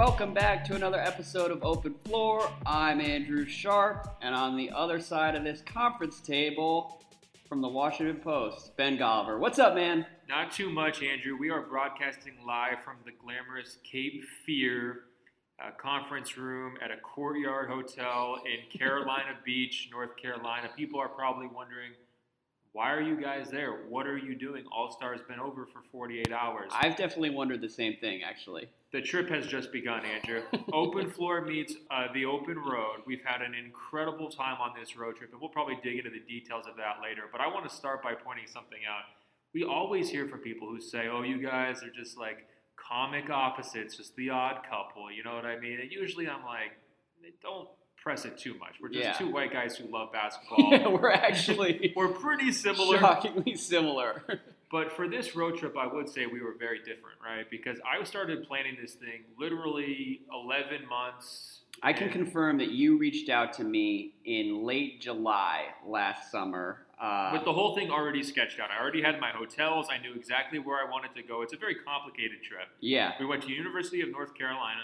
Welcome back to another episode of Open Floor. I'm Andrew Sharp, and on the other side of this conference table from the Washington Post, Ben Golliver. What's up, man? Not too much, Andrew. We are broadcasting live from the glamorous Cape Fear uh, conference room at a courtyard hotel in Carolina Beach, North Carolina. People are probably wondering, why are you guys there? What are you doing? All Star's been over for 48 hours. I've definitely wondered the same thing, actually. The trip has just begun, Andrew. open floor meets uh, the open road. We've had an incredible time on this road trip, and we'll probably dig into the details of that later. But I want to start by pointing something out. We always hear from people who say, oh, you guys are just like comic opposites, just the odd couple. You know what I mean? And usually I'm like, don't press it too much. We're just Yeah. two white guys who love basketball. Yeah, we're actually We're pretty similar. shockingly similar. But for this road trip, I would say we were very different, right? Because I started planning this thing literally 11 months. I can confirm that you reached out to me in late July last summer. Uh, with the whole thing already sketched out. I already had my hotels. I knew exactly where I wanted to go. It's a very complicated trip. yeah, We went to University of North Carolina.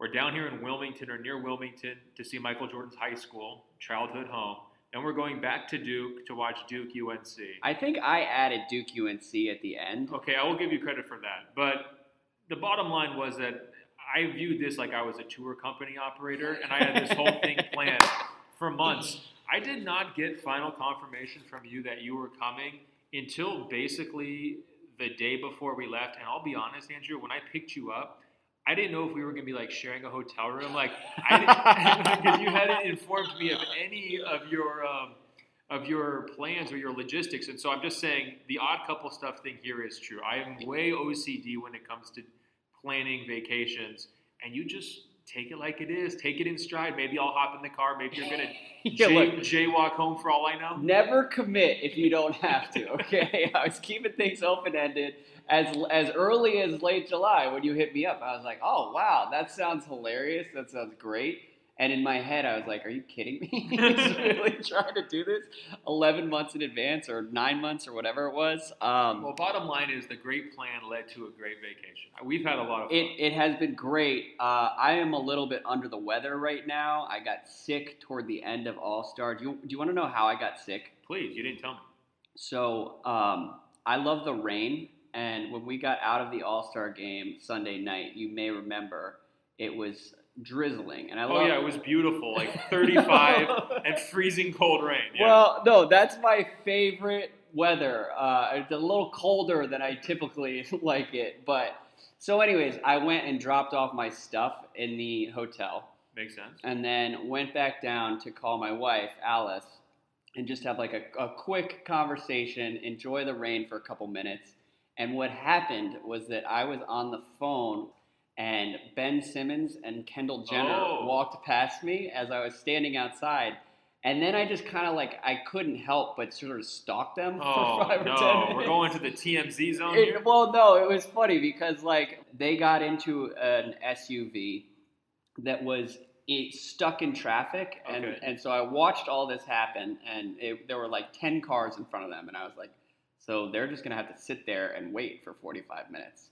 We're down here in Wilmington or near Wilmington to see Michael Jordan's high school, childhood home. Then we're going back to Duke to watch Duke UNC. I think I added Duke UNC at the end. Okay, I will give you credit for that. But the bottom line was that I viewed this like I was a tour company operator, and I had this whole thing planned for months. I did not get final confirmation from you that you were coming until basically the day before we left. And I'll be honest, Andrew, when I picked you up, I didn't know if we were going to be like sharing a hotel room. Like, I because you hadn't informed me of any of your um, of your plans or your logistics. And so I'm just saying the odd couple stuff thing here is true. I am way OCD when it comes to planning vacations, and you just take it like it is. Take it in stride. Maybe I'll hop in the car. Maybe you're gonna Yeah, jay, look. jaywalk home for all I know. Never commit if you don't have to. Okay, I was keeping things open ended as as early as late July when you hit me up. I was like, oh wow, that sounds hilarious. That sounds great. And in my head, I was like, are you kidding me? He's really trying to do this eleven months in advance or nine months or whatever it was. Um, Well, bottom line is the great plan led to a great vacation. We've had a lot of fun. It, it has been great. Uh, I am a little bit under the weather right now. I got sick toward the end of All Star. Do you, do you want to know how I got sick? Please, you didn't tell me. So um, I love the rain, and when we got out of the All Star game Sunday night, you may remember it was drizzling, and I Oh yeah, it was beautiful, like 35 and freezing cold rain. Yeah. Well, no, that's my favorite weather. Uh, it's a little colder than I typically like it, but so anyways, I went and dropped off my stuff in the hotel, makes sense. and then went back down to call my wife Alice and just have like a, a quick conversation, enjoy the rain for a couple minutes. And what happened was that I was on the phone and Ben Simmons and Kendall Jenner Oh. walked past me as I was standing outside. And then I just kind of like, I couldn't help but sort of stalk them Oh for five or ten no, minutes. we're going to the TMZ zone here. It, well, no, it was funny because like they got into an SUV that was it stuck in traffic, and Okay. and so I watched all this happen, and it, there were like ten cars in front of them, and I was like, so they're just gonna have to sit there and wait for forty five minutes.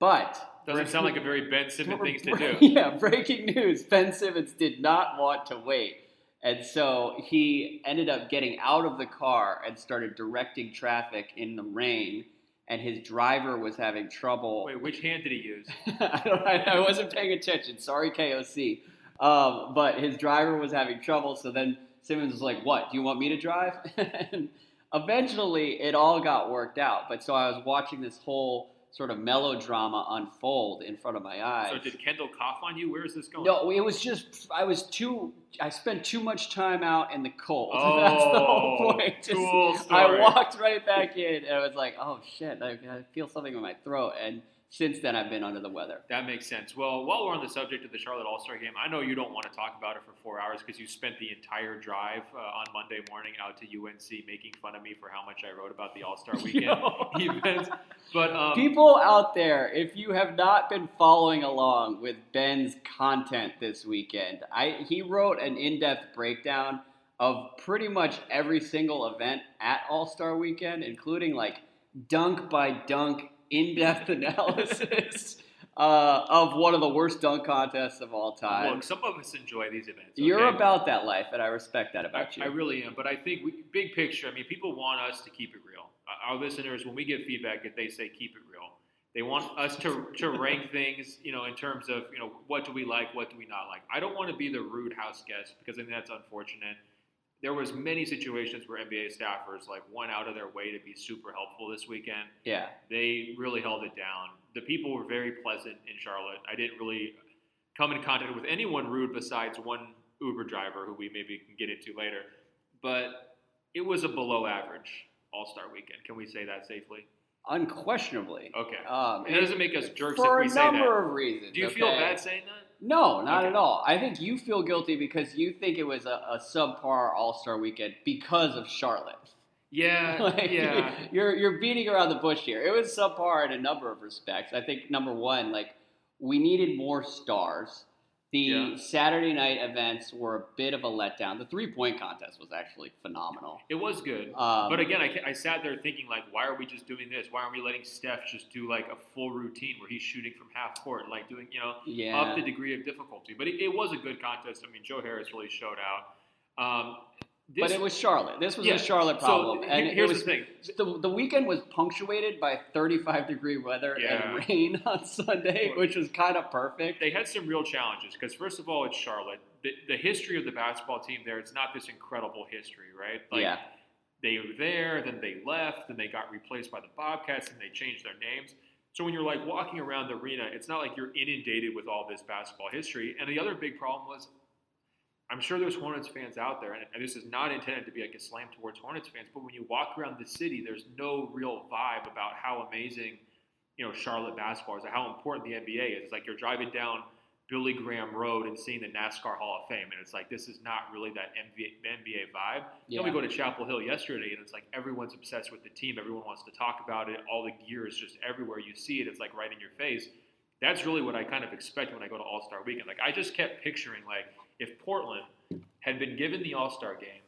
But Doesn't sound like a very Ben Simmons thing to do. yeah, breaking news: Ben Simmons did not want to wait. And so he ended up getting out of the car and started directing traffic in the rain. And his driver was having trouble. Wait, which hand did he use? I, don't, I, I wasn't paying attention. Sorry, KOC. Um, but his driver was having trouble. So then Simmons was like, What? Do you want me to drive? and eventually it all got worked out. But so I was watching this whole sort of melodrama unfold in front of my eyes. So did Kendall cough on you? Where is this going? No, it was just I was too. I spent too much time out in the cold. Oh, That's the whole oh, point. Just- cool I walked right back in, and I was like, "Oh shit!" I, I feel something in my throat, and since then I've been under the weather. That makes sense. Well, while we're on the subject of the Charlotte All Star game, I know you don't want to talk about it for four hours because you spent the entire drive uh, on Monday morning out to UNC making fun of me for how much I wrote about the All Star weekend events. But um, People out there, if you have not been following along with Ben's content this weekend, I he wrote an in-depth breakdown of pretty much every single event at All Star Weekend, including like dunk by dunk in-depth analysis uh, of one of the worst dunk contests of all time. look, some of us enjoy these events. You're about that life, and I respect that I, about you. I really am, but I think we, big picture. I mean, people want us to keep it real. Our listeners, when we get feedback, if they say keep it real, they want us to to rank things, you know, in terms of you know what do we like, what do we not like. I don't want to be the rude house guest because I think that's unfortunate. There was many situations where NBA staffers like went out of their way to be super helpful this weekend. yeah, They really held it down. The people were very pleasant in Charlotte. I didn't really come in contact with anyone rude besides one Uber driver who we maybe can get into later. But it was a below average All Star weekend. Can we say that safely? unquestionably. Okay. Um, it doesn't make us jerks for if we a say that. number of reasons. Do you feel bad saying that? No, not Okay. at all. I think you feel guilty because you think it was a, a subpar All Star weekend because of Charlotte. Yeah, Like, yeah. You're you're beating around the bush here. It was subpar in a number of respects. I think number one, like we needed more stars. The Yeah. Saturday night events were a bit of a letdown. The three point contest was actually phenomenal. It was good. Um, But again, I, I sat there thinking, like, why are we just doing this? Why aren't we letting Steph just do like a full routine where he's shooting from half court, like doing, you know, yeah, up the degree of difficulty. But it, it was a good contest. I mean, Joe Harris really showed out. Um, this, but it was Charlotte. This was Yeah, a Charlotte problem, he- and here's it was the thing. the, the weekend was punctuated by 35 degree weather Yeah. and rain on Sunday, Well- which was kind of perfect. They had some real challenges because, first of all, it's Charlotte. The, the history of the basketball team there, it's not this incredible history, right? Like, yeah, They were there, then they left, then they got replaced by the Bobcats, and they changed their names. So when you're like walking around the arena, it's not like you're inundated with all this basketball history. And the other big problem was, I'm sure there's Hornets fans out there, and, and this is not intended to be like a slam towards Hornets fans, but when you walk around the city, there's no real vibe about how amazing, you know, Charlotte basketball is, and how important the NBA is. It's like you're driving down Billy Graham Road and seeing the NASCAR Hall of Fame, and it's like this is not really that NBA, NBA vibe. yeah. Then we go to Chapel Hill yesterday, and it's like everyone's obsessed with the team. Everyone wants to talk about it. All the gear is just everywhere. You see it. It's like right in your face. That's really what I kind of expect when I go to All Star Weekend. Like I just kept picturing like if Portland had been given the All Star game,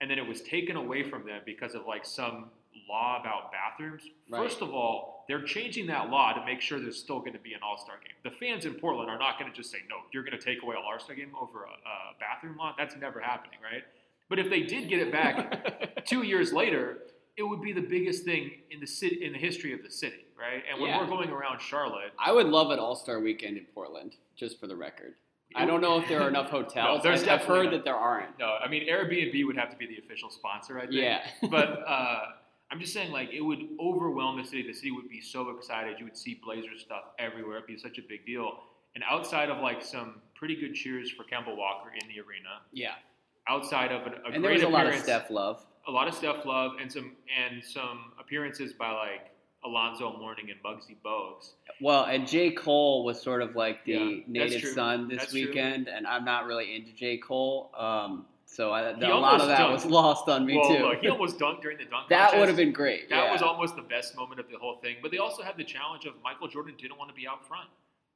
and then it was taken away from them because of like some law about bathrooms. Right. First of all, they're changing that law to make sure there's still going to be an All Star game. The fans in Portland are not going to just say, no, you're going to take away an All Star game over a, a bathroom law. That's never happening, right? But if they did get it back two years later, it would be the biggest thing in the city in the history of the city, right? And when Yeah. we're going around Charlotte, I would love an All Star weekend in Portland, just for the record. I don't know if there are enough hotels. there's I've- heard not. that there aren't. No, I mean Airbnb would have to be the official sponsor, I think. Yeah, but uh, I'm just saying, like, it would overwhelm the city. The city would be so excited. You would see Blazer stuff everywhere. It'd be such a big deal. And outside of like some pretty good cheers for Kemba Walker in the arena, yeah. outside of an, a And there great was a lot of Steph love. A lot of Steph Love, and some and some appearances by like Alonzo Mourning and Muggsy Bogues. Well, and J. Cole was sort of like the Yeah, native son this That's true. weekend, and I'm not really into J. Cole. Um, so I, He a lot of that dunked. was lost on me well, too. uh, he almost dunked during the dunk. that contest. would have been great. That yeah. was almost the best moment of the whole thing. But they also had the challenge of Michael Jordan didn't want to be out front.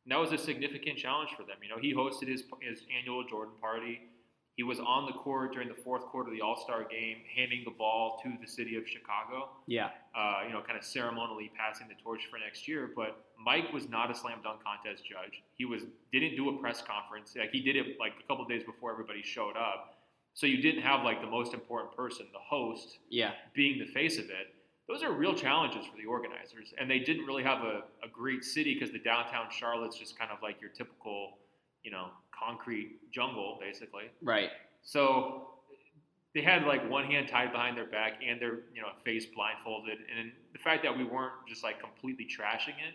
And that was a significant challenge for them. You know, he hosted his his annual Jordan party. He was on the court during the fourth quarter of the All Star game, handing the ball to the city of Chicago. yeah. Uh, you know, kind of ceremonially passing the torch for next year. But Mike was not a slam dunk contest judge. He was didn't do a press conference. Like he did it like a couple days before everybody showed up. So you didn't have like the most important person, the host, Yeah. being the face of it, those are real challenges for the organizers. And they didn't really have a, a great city because the downtown Charlotte's just kind of like your typical, you know, concrete jungle, basically. Right. So they had like one hand tied behind their back and their, you know, face blindfolded. And the fact that we weren't just like completely trashing it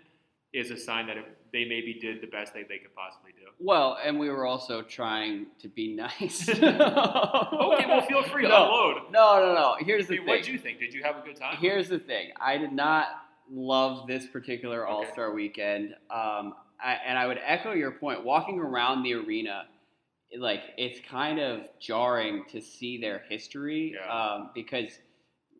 is a sign that it, they maybe did the best they, they could possibly do. Well, and we were also trying to be nice. Okay, well, feel free to No. unload. No, no, no. Here's the mean, thing. what'd you think? Did you have a good time? Here's the thing. I did not love this particular All Star weekend. Um, I, and I would echo your point. Walking around the arena, like it's kind of jarring to see their history Yeah. um, because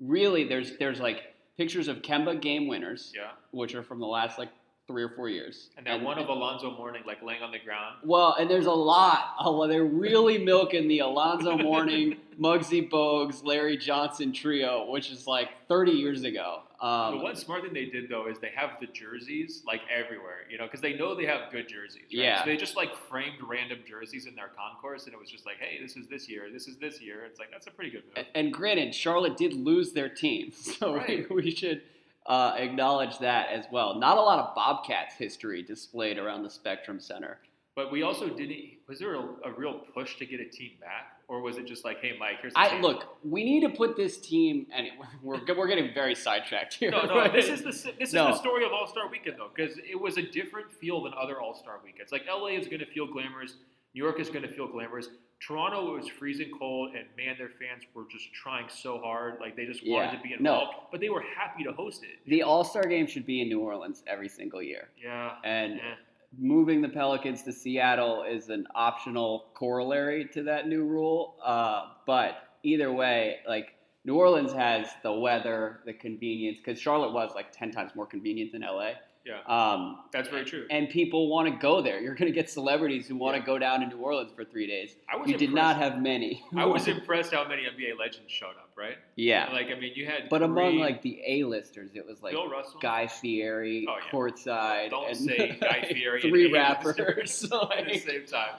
really there's there's like pictures of Kemba game winners, Yeah. which are from the last like three or four years, And that one of Alonzo Mourning, like laying on the ground. Well, and there's a lot. Oh, they're really milking the Alonzo Mourning, Muggsy Bogues, Larry Johnson trio, which is like 30 years ago. Um, the one smart thing they did though is they have the jerseys like everywhere, you know, because they know they have good jerseys. Right? Yeah. So they just like framed random jerseys in their concourse, and it was just like, hey, this is this year, this is this year. It's like that's a pretty good move. and, and granted, Charlotte did lose their team, so Right. we, we should uh, acknowledge that as well. Not a lot of Bobcats history displayed around the Spectrum Center. But we also didn't. Was there a, a real push to get a team back, or was it just like, hey, Mike, here's the I team. look. We need to put this team, and we're we're getting very sidetracked here. No, no. This is the this is No. the story of All Star Weekend though, because it was a different feel than other All Star weekends. Like LA is going to feel glamorous, New York is going to feel glamorous. Toronto was freezing cold, and man, their fans were just trying so hard. Like they just wanted Yeah. to be No. involved, but they were happy to host it. the All Star game should be in New Orleans every single year. Yeah, And eh. moving the Pelicans to Seattle is an optional corollary to that new rule. Uh, but either way, like New Orleans has the weather, the convenience, because Charlotte was like 10 times more convenient than LA. Yeah, Um, that's very true. and people want to go there. You're going to get celebrities who want to Yeah. go down to New Orleans for three days. I was You did not have many. I was impressed how many NBA legends showed up. Right? yeah. Like I mean, you had But among like the A-listers, it was like Bill Russell. Guy Fieri, Oh, yeah. courthride, Don't and say Guy Fieri three rappers. at the same time.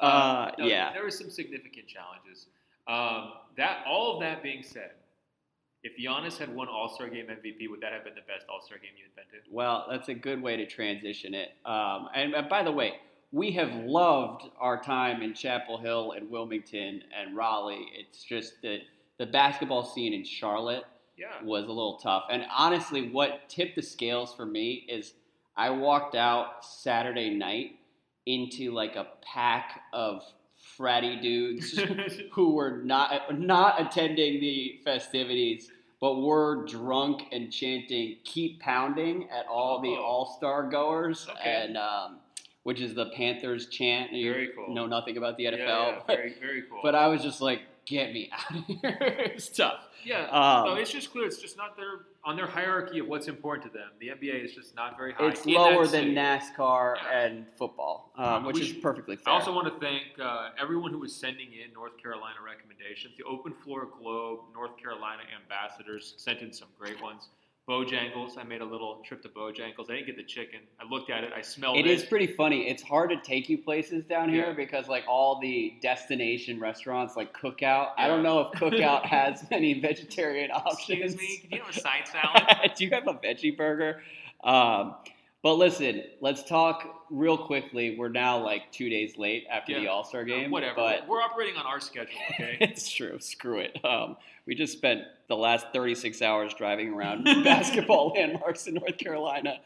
Uh, no, yeah. there were some significant challenges. Um, that all of that being said, if Giannis had won All Star Game MVP, would that have been the best All Star game you been to? Well, that's a good way to transition it. Um, and, and by the way, we have loved our time in Chapel Hill and Wilmington and Raleigh. It's just that the basketball scene in Charlotte Yeah, was a little tough. And honestly, what tipped the scales for me is I walked out Saturday night into like a pack of fratty dudes who were not not attending the festivities, but were drunk and chanting "Keep Pounding" at all the Oh. All Star goers, Okay. and um, which is the Panthers chant. You Very cool. Know nothing about the Yeah, NFL, yeah, but, very very cool. but I was just like, "Get me out of here!" it's tough. yeah, Um, no, it's just clear. It's just not their on their hierarchy of what's important to them. The NBA is just not very high. It's lower than. NASCAR Yeah. and football, um, which We is perfectly perfectly I also want to thank uh, everyone who was sending in North Carolina recommendations. The Open Floor Globe North Carolina ambassadors sent in some great ones. Bojangles, I made a little trip to Bojangles. I didn't get the chicken. I looked at it. I smelled it. It is pretty funny. It's hard to take you places down here Yeah. because like all the destination restaurants like Cookout. I don't know if Cookout has many vegetarian options. Excuse me, can you have a side salad? Do you have a veggie burger? Um, but listen, let's talk real quickly. We're now like two days late after the All Star game. Whatever. But We're operating on our schedule, okay? it's true. Screw it. Um, we just spent the last 36 hours driving around basketball landmarks in North Carolina.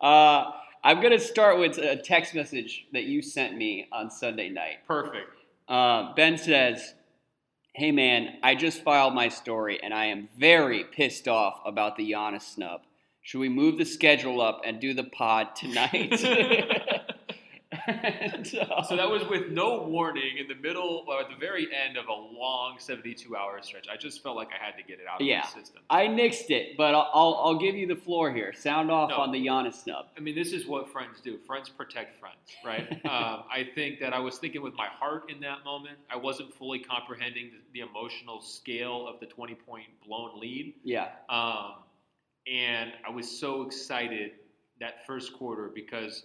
Uh, I'm going to start with a text message that you sent me on Sunday night. Perfect. Uh, ben says, Hey man, I just filed my story and I am very pissed off about the Giannis snub. Should we move the schedule up and do the pod tonight? And, uh, So that was with no warning in the middle or at the very end of a long 72 hour stretch. I just felt like I had to get it out of Yeah. my system. I nixed it, but I'll, I'll, I'll give you the floor here. Sound off No. on the Giannis snub. I mean, this is what friends do. Friends protect friends, right? um, I think that I was thinking with my heart in that moment. I wasn't fully comprehending the, the emotional scale of the 20 point blown lead. Yeah. Um, and I was so excited that first quarter because,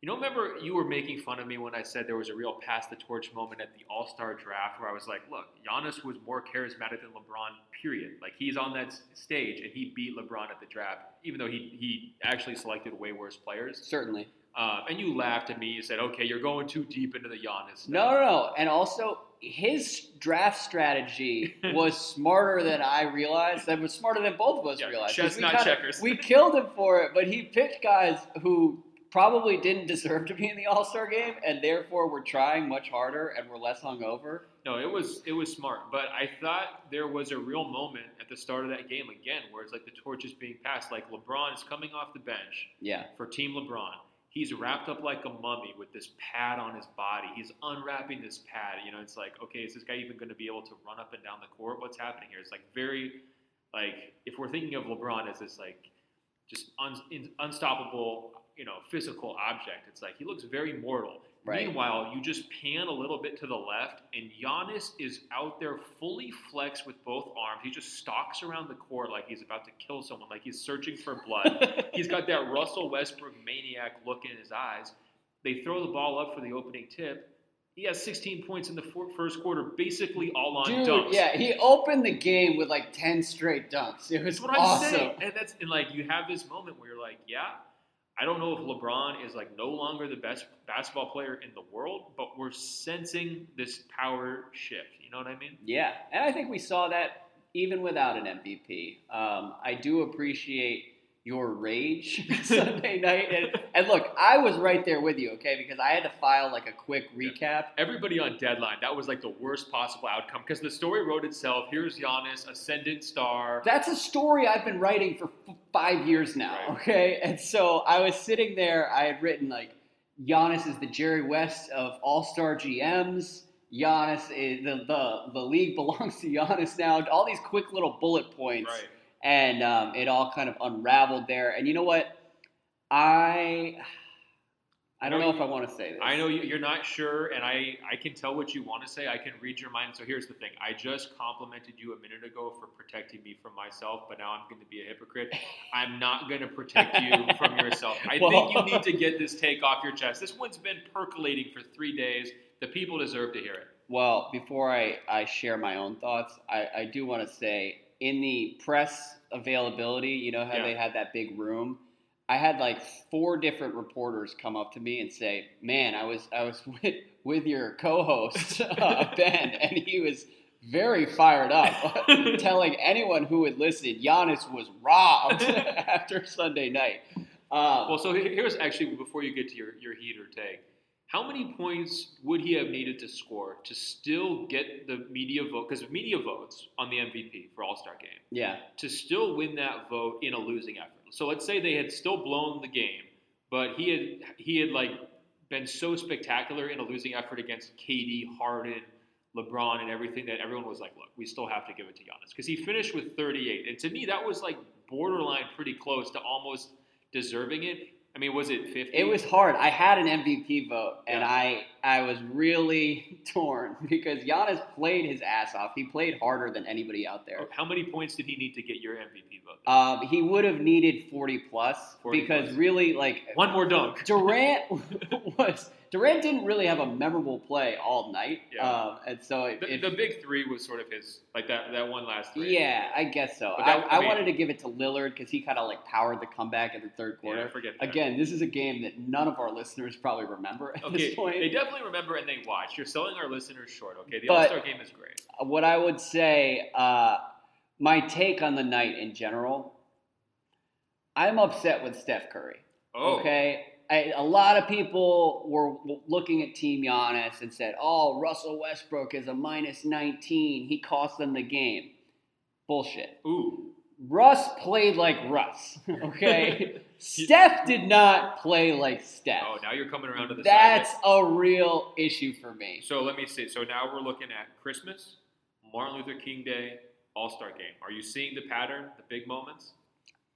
you know, remember you were making fun of me when I said there was a real pass the torch moment at the All Star draft where I was like, look, Giannis was more charismatic than LeBron, period. Like, he's on that stage and he beat LeBron at the draft, even though he, he actually selected way worse players. Certainly. Um, and you laughed at me. You said, okay, you're going too deep into the Giannis. No, no, no. And also, his draft strategy was smarter than I realized. That was smarter than both of us Yeah, realized. chess, we not kinda- checkers. We killed him for it, but he picked guys who probably didn't deserve to be in the All Star game, and therefore were trying much harder and were less hungover. No, it was it was smart, but I thought there was a real moment at the start of that game again where it's like the torch is being passed. Like LeBron is coming off the bench Yeah, for Team LeBron. He's wrapped up like a mummy with this pad on his body. He's unwrapping this pad. You know, it's like, okay, is this guy even going to be able to run up and down the court? What's happening here? It's like very, like, if we're thinking of LeBron as this like just un, in, unstoppable, you know, physical object, it's like he looks very mortal. Right. Meanwhile, you just pan a little bit to the left, and Giannis is out there fully flexed with both arms. He just stalks around the court like he's about to kill someone, like he's searching for blood. he's got that Russell Westbrook maniac look in his eyes. They throw the ball up for the opening tip. He has 16 points in the fir- first quarter, basically all on dude. dunks. Yeah, he opened the game with like ten straight dunks. It was That's what I'm awesome. saying. And that's and like you have this moment where you're like, yeah, I don't know if LeBron is like no longer the best basketball player in the world, but we're sensing this power shift. You know what I mean? Yeah, and I think we saw that even without an MVP. Um, I do appreciate your rage Sunday night, and, and look, I was right there with you, okay, because I had to file like a quick recap. Everybody on deadline, that was like the worst possible outcome because the story wrote itself. Here's Giannis, ascendant star. That's a story I've been writing for f- five years now, Right. okay? And so I was sitting there, I had written like, Giannis is the Jerry West of All Star GMs. Giannis is the, the the league belongs to Giannis now. All these quick little bullet points. Right. And um, it all kind of unraveled there. And you know what? I I don't know if I want to say this. I know you- you're not sure, and I, I can tell what you want to say. I can read your mind. So here's the thing I just complimented you a minute ago for protecting me from myself, but now I'm going to be a hypocrite. I'm not going to protect you from yourself. I Well- think you need to get this take off your chest. This one's been percolating for three days. The people deserve to hear it. Well, before I, I share my own thoughts, I, I do want to say in the press availability, you know how Yeah. they had that big room. I had like four different reporters come up to me and say, "Man, I was I was with with your co-host uh, Ben, and he was very fired up, telling anyone who would listen, Giannis was robbed after Sunday night." Um, Well, so here's actually before you get to your, your heat or take. How many points would he have needed to score to still get the media vote? Because media votes on the MVP for All Star game. yeah, to still win that vote in a losing effort. So let's say they had still blown the game, but he had he had like been so spectacular in a losing effort against KD, Harden, LeBron, and everything that everyone was like, look, we still have to give it to Giannis because he finished with 38, and to me that was like borderline pretty close to almost deserving it. I mean, was it 50? It was hard. I had an MVP vote, and Yeah. I I was really torn because Giannis played his ass off. He played harder than anybody out there. How many points did he need to get your MVP vote? Um, he would have needed forty plus 40 because plus. really, like One more dunk. Durant was Durant didn't really have a memorable play all night, Yeah. um, and so it, The, it- the big three was sort of his, like that, that one last three. yeah, I guess so. That- I, I I mean- wanted to give it to Lillard because he kind of like powered the comeback in the third quarter. Yeah, forget that. Again, this is a game that none of our listeners probably remember at Okay, this point. they definitely remember and they watch. You're selling our listeners short. Okay, the All Star game is great. what I would say, uh, my take on the night in general, I'm upset with Steph Curry. Oh, Okay. I, a lot of people were looking at Team Giannis and said, "Oh, Russell Westbrook is a minus 19. He cost them the game." Bullshit. Ooh, Russ played like Russ. Okay. Steph did not play like Steph. oh, now you're coming around to the That's side. a real issue for me. So let me see. So now we're looking at Christmas, Martin Luther King Day, All Star game. Are you seeing the pattern, the big moments?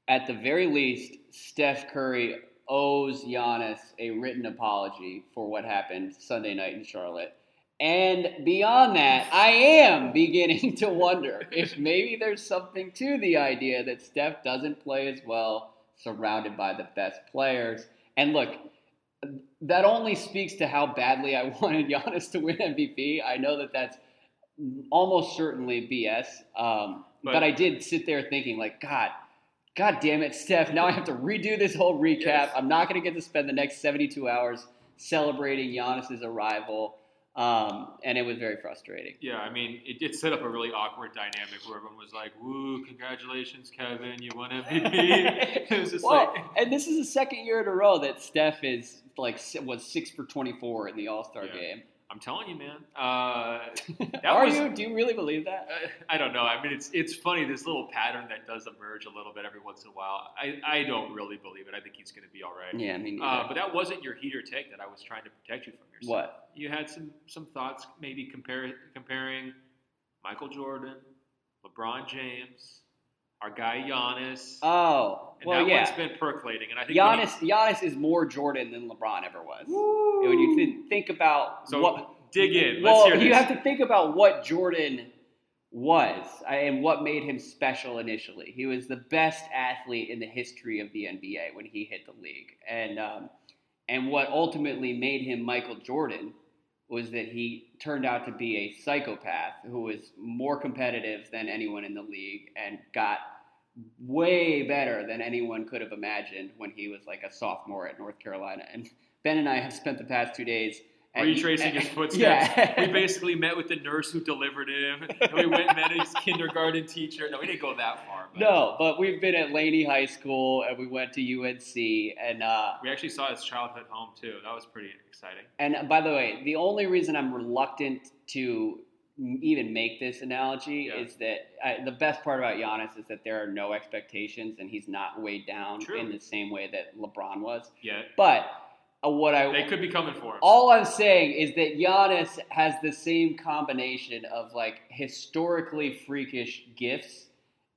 at the very least, Steph Curry owes Giannis a written apology for what happened Sunday night in Charlotte. And beyond that, I am beginning to wonder if maybe there's something to the idea that Steph doesn't play as well surrounded by the best players. And look, that only speaks to how badly I wanted Giannis to win MVP. I know that that's almost certainly BS. Um, but, But- I did sit there thinking, like, God, God damn it, Steph. Now I have to redo this whole recap. Yes. I'm not going to get to spend the next 72 hours celebrating Giannis's arrival. Um, and it was very frustrating. Yeah, I mean, it did set up a really awkward dynamic where everyone was like, "Woo, congratulations, Kevin, you won MVP." it was just well, like, and this is the second year in a row that Steph is like was six for twenty four in the All Star Yeah. game. I'm telling you, man. Uh, That Are was- you? Do you really believe that? Uh, I don't know. I mean, it's it's funny this little pattern that does emerge a little bit every once in a while. I, I don't really believe it. I think he's going to be all right. Yeah, I mean, Uh, but that wasn't your heater take that I was trying to protect you from yourself. what? You had some some thoughts, maybe compare comparing Michael Jordan, LeBron James, our guy Giannis. Oh, and well, that yeah. one's been percolating, and I think Giannis, Giannis is more Jordan than LeBron ever was. When you th- think about So what, dig in. Let's well, hear this. you have to think about what Jordan was uh, and what made him special initially. He was the best athlete in the history of the NBA when he hit the league, and um, and what ultimately made him Michael Jordan was that he turned out to be a psychopath who was more competitive than anyone in the league and got way better than anyone could have imagined when he was like a sophomore at North Carolina. And Ben and I have spent the past two days at- retracing his footsteps. Yeah. We basically met with the nurse who delivered him. And we went and met his kindergarten teacher. No, we didn't go that far. But no, but we've been at Laney High School and we went to UNC and uh, We actually saw his childhood home too. That was pretty exciting. and by the way, the only reason I'm reluctant to even make this analogy Yeah. is that uh, the best part about Giannis is that there are no expectations and he's not weighed down True. in the same way that LeBron was. Yeah, But uh, what I they could be coming for him. All I'm saying is that Giannis has the same combination of like historically freakish gifts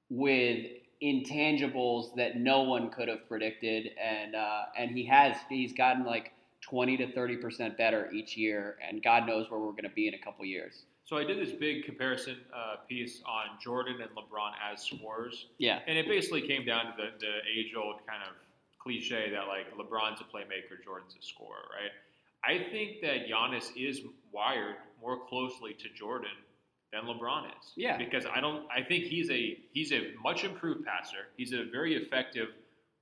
with intangibles that no one could have predicted, and uh, and he has he's gotten like twenty to thirty percent better each year, and God knows where we're going to be in a couple years. So I did this big comparison uh, piece on Jordan and LeBron as scorers, Yeah, and it basically came down to the, the age-old kind of cliche that like LeBron's a playmaker, Jordan's a scorer, right? I think that Giannis is wired more closely to Jordan than LeBron is. Yeah. Because I don't. I think he's a he's a much improved passer. He's a very effective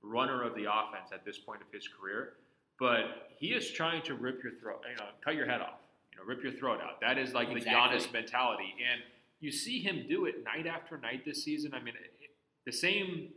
runner of the offense at this point of his career. But he is trying to rip your throat, you know, cut your head off, you know, rip your throat out. That is like Exactly. the Giannis mentality, and you see him do it night after night this season. I mean, it, the same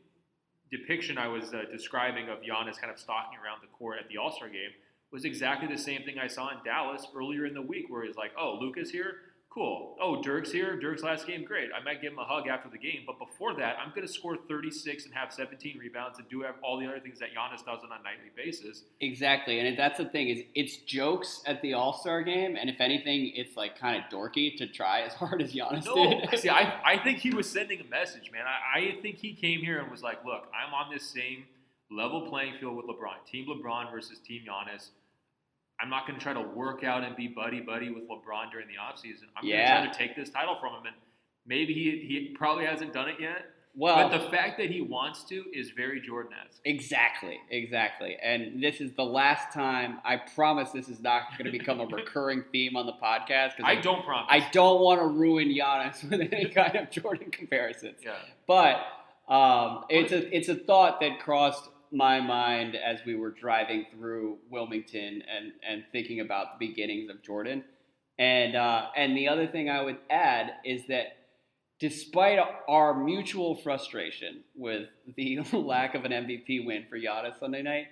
depiction I was uh, describing of Giannis kind of stalking around the court at the All Star game was exactly the same thing I saw in Dallas earlier in the week, where he's like, "Oh, Luka's here, cool. Oh, Dirk's here. Dirk's last game, great. I might give him a hug after the game, but before that, I'm going to score 36 and have 17 rebounds and do have all the other things that Giannis does on a nightly basis." exactly. And that's the thing is it's jokes at the All Star game, and if anything, it's like kind of dorky to try as hard as Giannis No, did. see, I, I think he was sending a message, man. I, I think he came here and was like, look, I'm on this same level playing field with LeBron. Team LeBron versus Team Giannis. I'm not going to try to work out and be buddy buddy with LeBron during the offseason. I'm Yeah. going to try to take this title from him. And maybe he, he probably hasn't done it yet. well, but the fact that he wants to is very Jordan esque. Exactly, exactly. And this is the last time. I promise this is not going to become a recurring theme on the podcast because I don't promise. I don't want to ruin Giannis with any kind of Jordan comparisons. Yeah. But um, it's a it's a thought that crossed my mind as we were driving through Wilmington and and thinking about the beginnings of Jordan. And uh, and the other thing I would add is that despite our mutual frustration with the lack of an MVP win for Giannis Sunday night,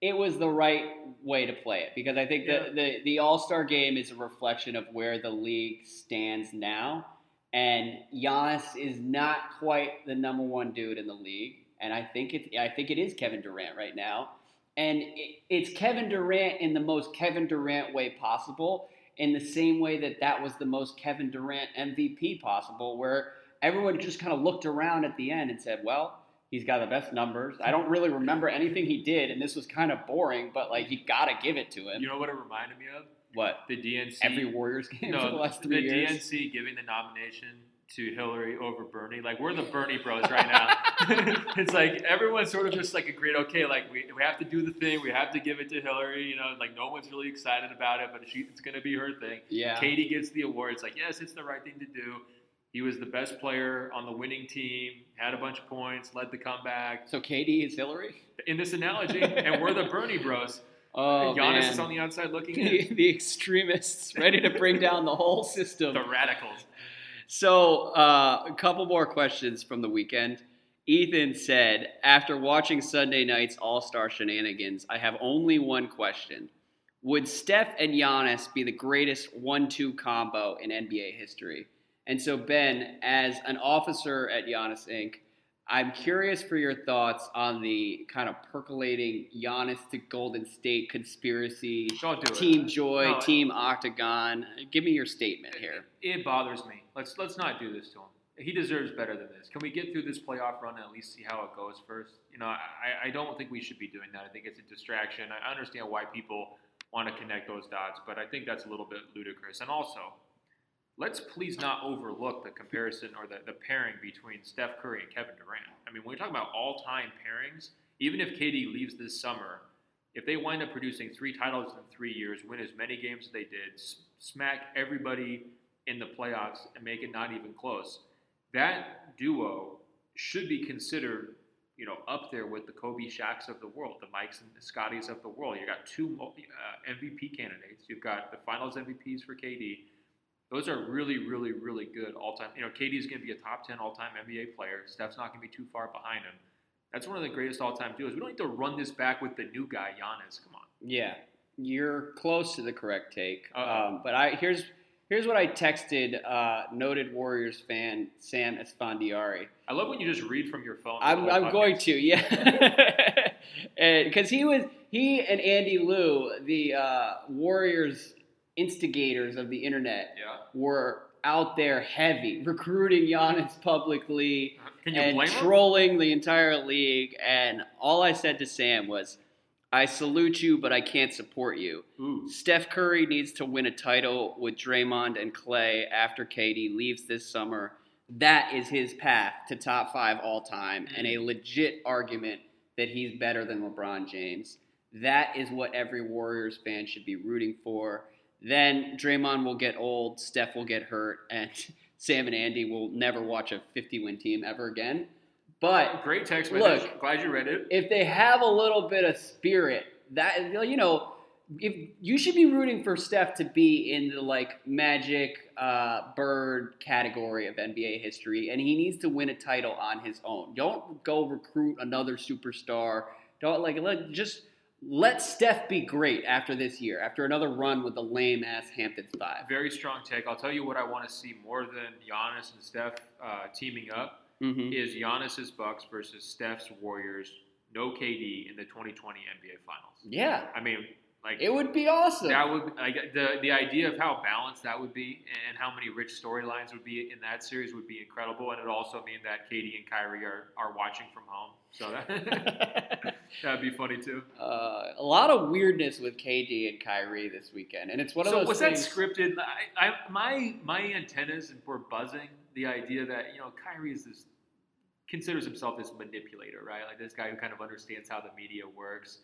it was the right way to play it because I think Yeah. the, the, the All Star game is a reflection of where the league stands now. And Giannis is not quite the number one dude in the league, and I think it I think it is Kevin Durant right now, and it, it's Kevin Durant in the most Kevin Durant way possible, in the same way that that was the most Kevin Durant MVP possible, where everyone just kind of looked around at the end and said, well. He's got the best numbers. I don't really remember anything he did, and this was kind of boring. But like, you gotta give it to him. You know what it reminded me of? what? The DNC. Every Warriors game for the no, last the three years. The DNC giving the nomination to Hillary over Bernie. Like we're the Bernie Bros right now. it's like everyone's sort of just like agreed. Okay, like we, we have to do the thing. We have to give it to Hillary. You know, like no one's really excited about it, but she, it's going to be her thing. Yeah. KD gets the award. It's like yes, it's the right thing to do. He was the best player on the winning team. Had a bunch of points. Led the comeback. So KD is Hillary. In this analogy, and we're the Bernie Bros. Oh Giannis man. is on the outside looking in. the, the extremists ready to bring down the whole system. the radicals. So, uh, a couple more questions from the weekend. Ethan said, after watching Sunday night's All Star shenanigans, I have only one question. Would Steph and Giannis be the greatest one two combo in NBA history? And so, Ben, as an officer at Giannis Inc., I'm curious for your thoughts on the kind of percolating Giannis to Golden State conspiracy, do it. Team Joy, No. Team Octagon. Give me your statement here. It bothers me. Let's let's not do this to him. He deserves better than this. Can we get through this playoff run and at least see how it goes first? You know, I, I don't think we should be doing that. I think it's a distraction. I understand why people want to connect those dots, but I think that's a little bit ludicrous. And also, let's please not overlook the comparison or the, the pairing between Steph Curry and Kevin Durant. I mean, when you're talking about all time pairings, even if KD leaves this summer, if they wind up producing three titles in three years, win as many games as they did, smack everybody in the playoffs, and make it not even close, that duo should be considered, you know, up there with the Kobe Shacks of the world, the Mikes and the Scotties of the world. You got two uh, MVP candidates. You've got the Finals MVPs for KD. Those are really, really, really good all time. You know, KD is going to be a top 10 all time NBA player. Steph's not going to be too far behind him. That's one of the greatest all time duos. We don't need to run this back with the new guy, Giannis. Come on. Yeah, you're close to the correct take. Um, but I here's here's what I texted uh, noted Warriors fan Sam Esfandiari. I love when you just read from your phone. I'm, I'm going to, yeah, because he was he and Andy Liu, the uh, Warriors instigators of the internet, Yeah. were out there heavy recruiting Giannis publicly and blame him? trolling the entire league. And all I said to Sam was, "I salute you, but I can't support you." Ooh. Steph Curry needs to win a title with Draymond and Clay after KD leaves this summer. That is his path to top five all time and a mm. legit argument that he's better than LeBron James. That is what every Warriors fan should be rooting for. Then Draymond will get old, Steph will get hurt, and Sam and Andy will never watch a 50 win team ever again. But Great text message. Look. Glad you read it. if they have a little bit of spirit, that you know, if you should be rooting for Steph to be in the like Magic, uh, Bird category of NBA history, and he needs to win a title on his own. Don't go recruit another superstar. Don't like let just let Steph be great after this year, after another run with the lame ass Hamptons five. Very strong take. I'll tell you what I want to see more than Giannis and Steph uh, teaming up Mm-hmm. is Giannis's Bucks versus Steph's Warriors. No KD in the 2020 NBA Finals. Yeah, I mean, like it would be awesome. that would like the the idea of how balanced that would be and how many rich storylines would be in that series would be incredible, and it also mean that KD and Kyrie are, are watching from home. So that that'd be funny too. Uh, a lot of weirdness with KD and Kyrie this weekend, and it's one of so those was things. that scripted? I, I, my my antennas were buzzing. The idea that you know Kyrie is this considers himself this manipulator, right? Like this guy who kind of understands how the media works.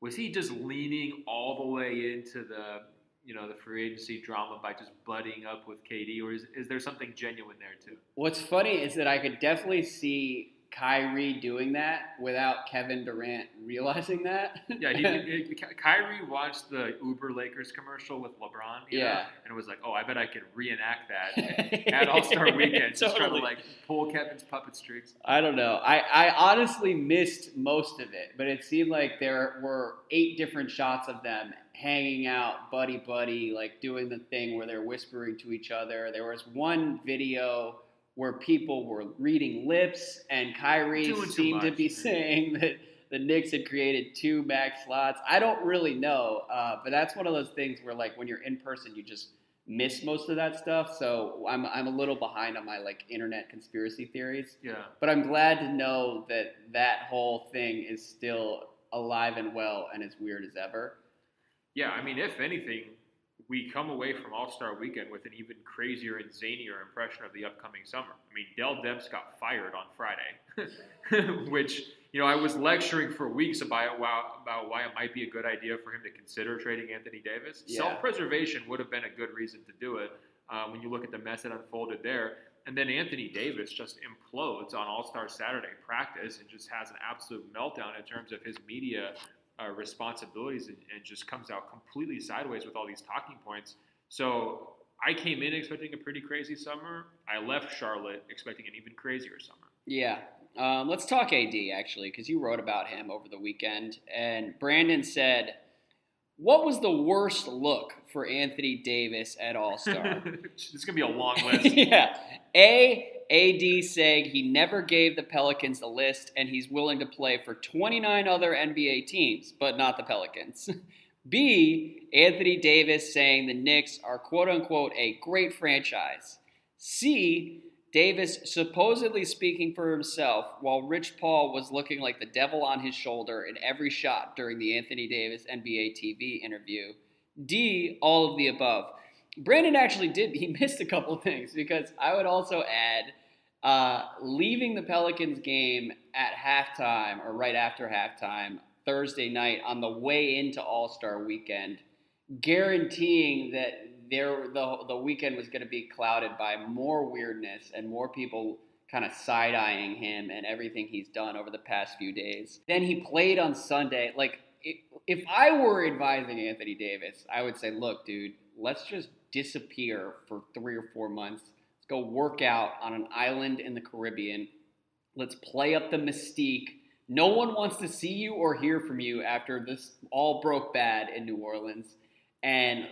Was he just leaning all the way into the you know the free agency drama by just butting up with KD, or is, is there something genuine there too? What's funny is that I could definitely see Kyrie doing that without Kevin Durant realizing that. Yeah, he, he, he- Kyrie watched the Uber Lakers commercial with LeBron, you know, Yeah. and it was like, "Oh, I bet I could reenact that at All Star Weekend." Just trying to like pull Kevin's puppet strings. I don't know. I, I honestly missed most of it, but it seemed like there were eight different shots of them hanging out, buddy buddy, like doing the thing where they're whispering to each other. There was one video where people were reading lips, and Kyrie Doing seemed to much. be saying that the Knicks had created two max slots. I don't really know, uh, but that's one of those things where, like, when you're in person, you just miss most of that stuff. So I'm, I'm a little behind on my like internet conspiracy theories. Yeah. But I'm glad to know that that whole thing is still alive and well and as weird as ever. Yeah, I mean, if anything, we come away from All Star Weekend with an even crazier and zanier impression of the upcoming summer. I mean, Dell Demps got fired on Friday, which you know I was lecturing for weeks about why, about why it might be a good idea for him to consider trading Anthony Davis. Yeah. Self-preservation would have been a good reason to do it uh, when you look at the mess that unfolded there. And then Anthony Davis just implodes on All Star Saturday practice and just has an absolute meltdown in terms of his media uh, responsibilities and, and just comes out completely sideways with all these talking points. So I came in expecting a pretty crazy summer. I left Charlotte expecting an even crazier summer. Yeah. Um, let's talk AD actually, because you wrote about him over the weekend, and Brandon said, "What was the worst look for Anthony Davis at All Star?" this is gonna be a long list. yeah. A. AD saying he never gave the Pelicans the list and he's willing to play for 29 other NBA teams, but not the Pelicans. B. Anthony Davis saying the Knicks are quote unquote a great franchise. C. Davis supposedly speaking for himself while Rich Paul was looking like the devil on his shoulder in every shot during the Anthony Davis NBA TV interview. D. All of the above. Brandon actually did, he missed a couple things because I would also add uh, leaving the Pelicans game at halftime or right after halftime Thursday night on the way into All Star weekend, guaranteeing that there the, the weekend was going to be clouded by more weirdness and more people kind of side eyeing him and everything he's done over the past few days. Then he played on Sunday. Like, if I were advising Anthony Davis, I would say, look, dude, let's just disappear for three or four months. Let's go work out on an island in the Caribbean. Let's play up the mystique. No one wants to see you or hear from you after this all broke bad in New Orleans. And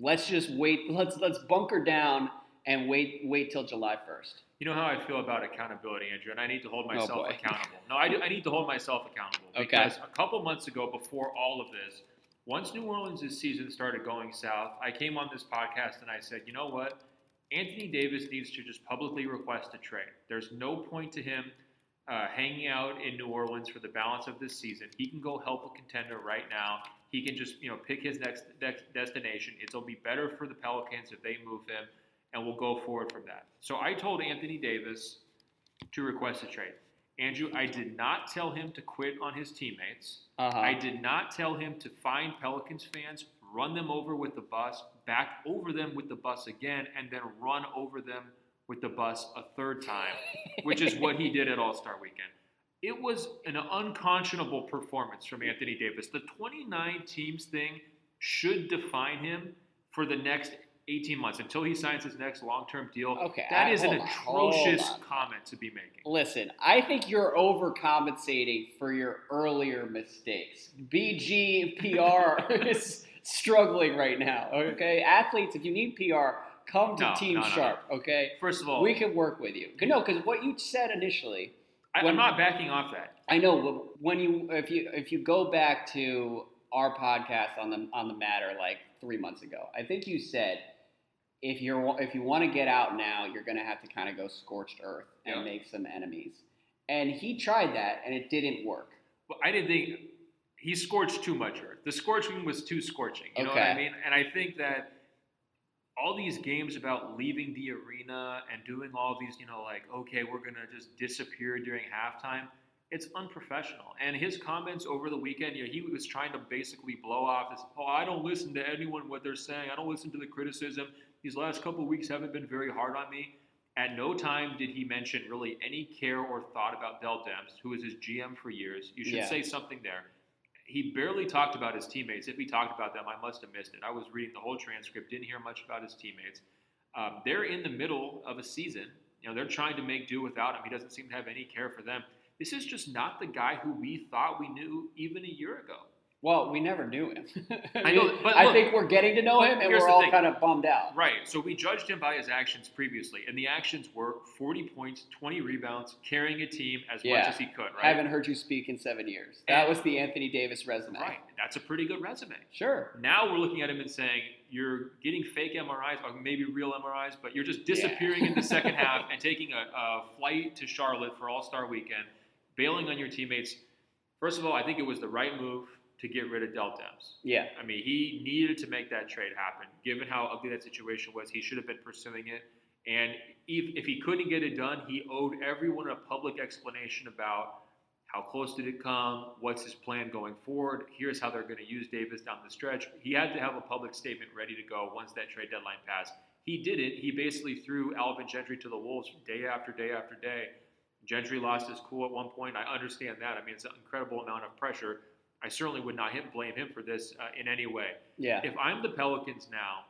let's just wait. Let's let's bunker down and wait wait till July first. You know how I feel about accountability, Andrew, and I need to hold oh, myself oh accountable. No, I, do, I need to hold myself accountable because okay. a couple months ago, before all of this, once New Orleans' season started going south, I came on this podcast and I said, you know what? Anthony Davis needs to just publicly request a trade. There's no point to him uh, hanging out in New Orleans for the balance of this season. He can go help a contender right now. He can just you know pick his next, next destination. It'll be better for the Pelicans if they move him, and we'll go forward from that. So I told Anthony Davis to request a trade. Andrew, I did not tell him to quit on his teammates. Uh-huh. I did not tell him to find Pelicans fans, run them over with the bus, back over them with the bus again, and then run over them with the bus a third time, which is what he did at All Star Weekend. It was an unconscionable performance from Anthony Davis. The 29 teams thing should define him for the next 18 months until he signs his next long-term deal. Okay, that I, is an atrocious comment to be making. Listen, I think you're overcompensating for your earlier mistakes. BG PR is struggling right now. Okay, athletes, if you need PR, come to no, Team no, no, Sharp. Okay. First of all, we can work with you. No, because what you said initially. I, when, I'm not backing off that. I know, but when you if you if you go back to our podcast on the on the matter like three months ago, I think you said if you're if you want to get out now, you're going to have to kind of go scorched earth and yeah. make some enemies. And he tried that, and it didn't work. Well, I didn't think he scorched too much earth. The scorching was too scorching. You okay. know what I mean? And I think that all these games about leaving the arena and doing all these, you know, like okay, we're going to just disappear during halftime. It's unprofessional. And his comments over the weekend, you know, he was trying to basically blow off this, oh, I don't listen to anyone what they're saying. I don't listen to the criticism these last couple weeks haven't been very hard on me. At no time did he mention really any care or thought about Dell Demps, who was his GM for years. You should yeah. say something there. He barely talked about his teammates. If he talked about them, I must have missed it. I was reading the whole transcript, didn't hear much about his teammates. Um, they're in the middle of a season. You know, they're trying to make do without him. He doesn't seem to have any care for them. This is just not the guy who we thought we knew even a year ago. Well, we never knew him. I know, but I think we're getting to know him, and we're all thing. kind of bummed out. Right. So we judged him by his actions previously, and the actions were 40 points, 20 rebounds, carrying a team as yeah. much as he could. Right. I haven't heard you speak in seven years. That and, was the Anthony Davis resume. Right. That's a pretty good resume. Sure. Now we're looking at him and saying you're getting fake MRIs, or maybe real MRIs, but you're just disappearing yeah. in the second half and taking a, a flight to Charlotte for All Star Weekend, bailing on your teammates. First of all, I think it was the right move to get rid of Dell Demps. Yeah. I mean, he needed to make that trade happen. Given how ugly that situation was, he should have been pursuing it. And if, if he couldn't get it done, he owed everyone a public explanation about how close did it come, what's his plan going forward, here's how they're going to use Davis down the stretch. He had to have a public statement ready to go once that trade deadline passed. He did it. He basically threw Alvin Gentry to the wolves day after day after day. Gentry lost his cool at one point. I understand that. I mean, it's an incredible amount of pressure. I certainly would not him, blame him for this uh, in any way. Yeah. If I'm the Pelicans now,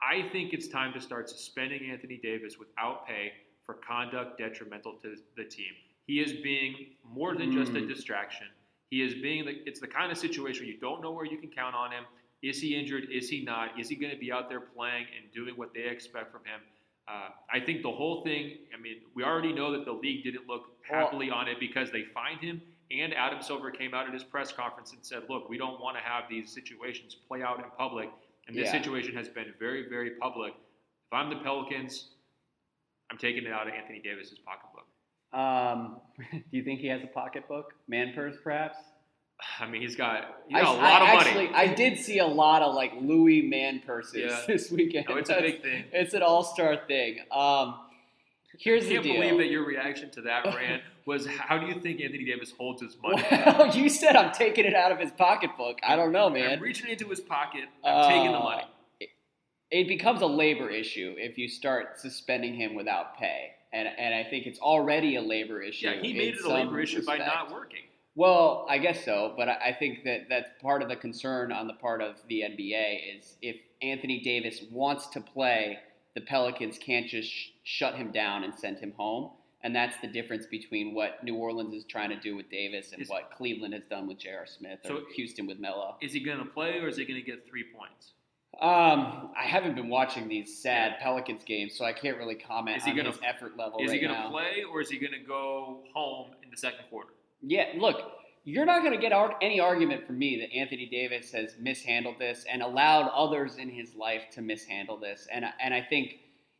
I think it's time to start suspending Anthony Davis without pay for conduct detrimental to the team. He is being more than just a Mm. distraction. He is being the, it's the kind of situation where you don't know where you can count on him. Is he injured? Is he not? Is he going to be out there playing and doing what they expect from him? Uh, I think the whole thing. I mean, we already know that the league didn't look Well- happily on it because they fined him. And Adam Silver came out at his press conference and said, "Look, we don't want to have these situations play out in public, and this Yeah. situation has been very, very public. If I'm the Pelicans, I'm taking it out of Anthony Davis's pocketbook. Um, do you think he has a pocketbook, man purse, perhaps? I mean, he's got, he's I, got a I lot of actually, money. I did see a lot of like Louis man purses Yeah. this weekend. No, it's a big thing. It's an all-star thing. Um, here's I can't the deal. believe that your reaction to that rant was, "How do you think Anthony Davis holds his money?" Well, you said I'm taking it out of his pocketbook. I don't know, I'm man. reaching into his pocket. I'm taking the Uh, money. It, it becomes a labor issue if you start suspending him without pay, and and I think it's already a labor issue. Yeah, he made it a labor issue by not working. Well, I guess so, but I I think that that's part of the concern on the part of the NBA is if Anthony Davis wants to play, the Pelicans can't just sh- shut him down and sent him home. And that's the difference between what New Orleans is trying to do with Davis and Is- what Cleveland has done with J.R. Smith or So- Houston with Melo. Is he going to play or is he going to get three points? Um, I haven't been watching these sad Pelicans games, so I can't really comment Is he on gonna- his effort level Is right he going to play or is he going to go home in the second quarter? Yeah, look, you're not going to get ar- any argument from me that Anthony Davis has mishandled this and allowed others in his life to mishandle this. And and I think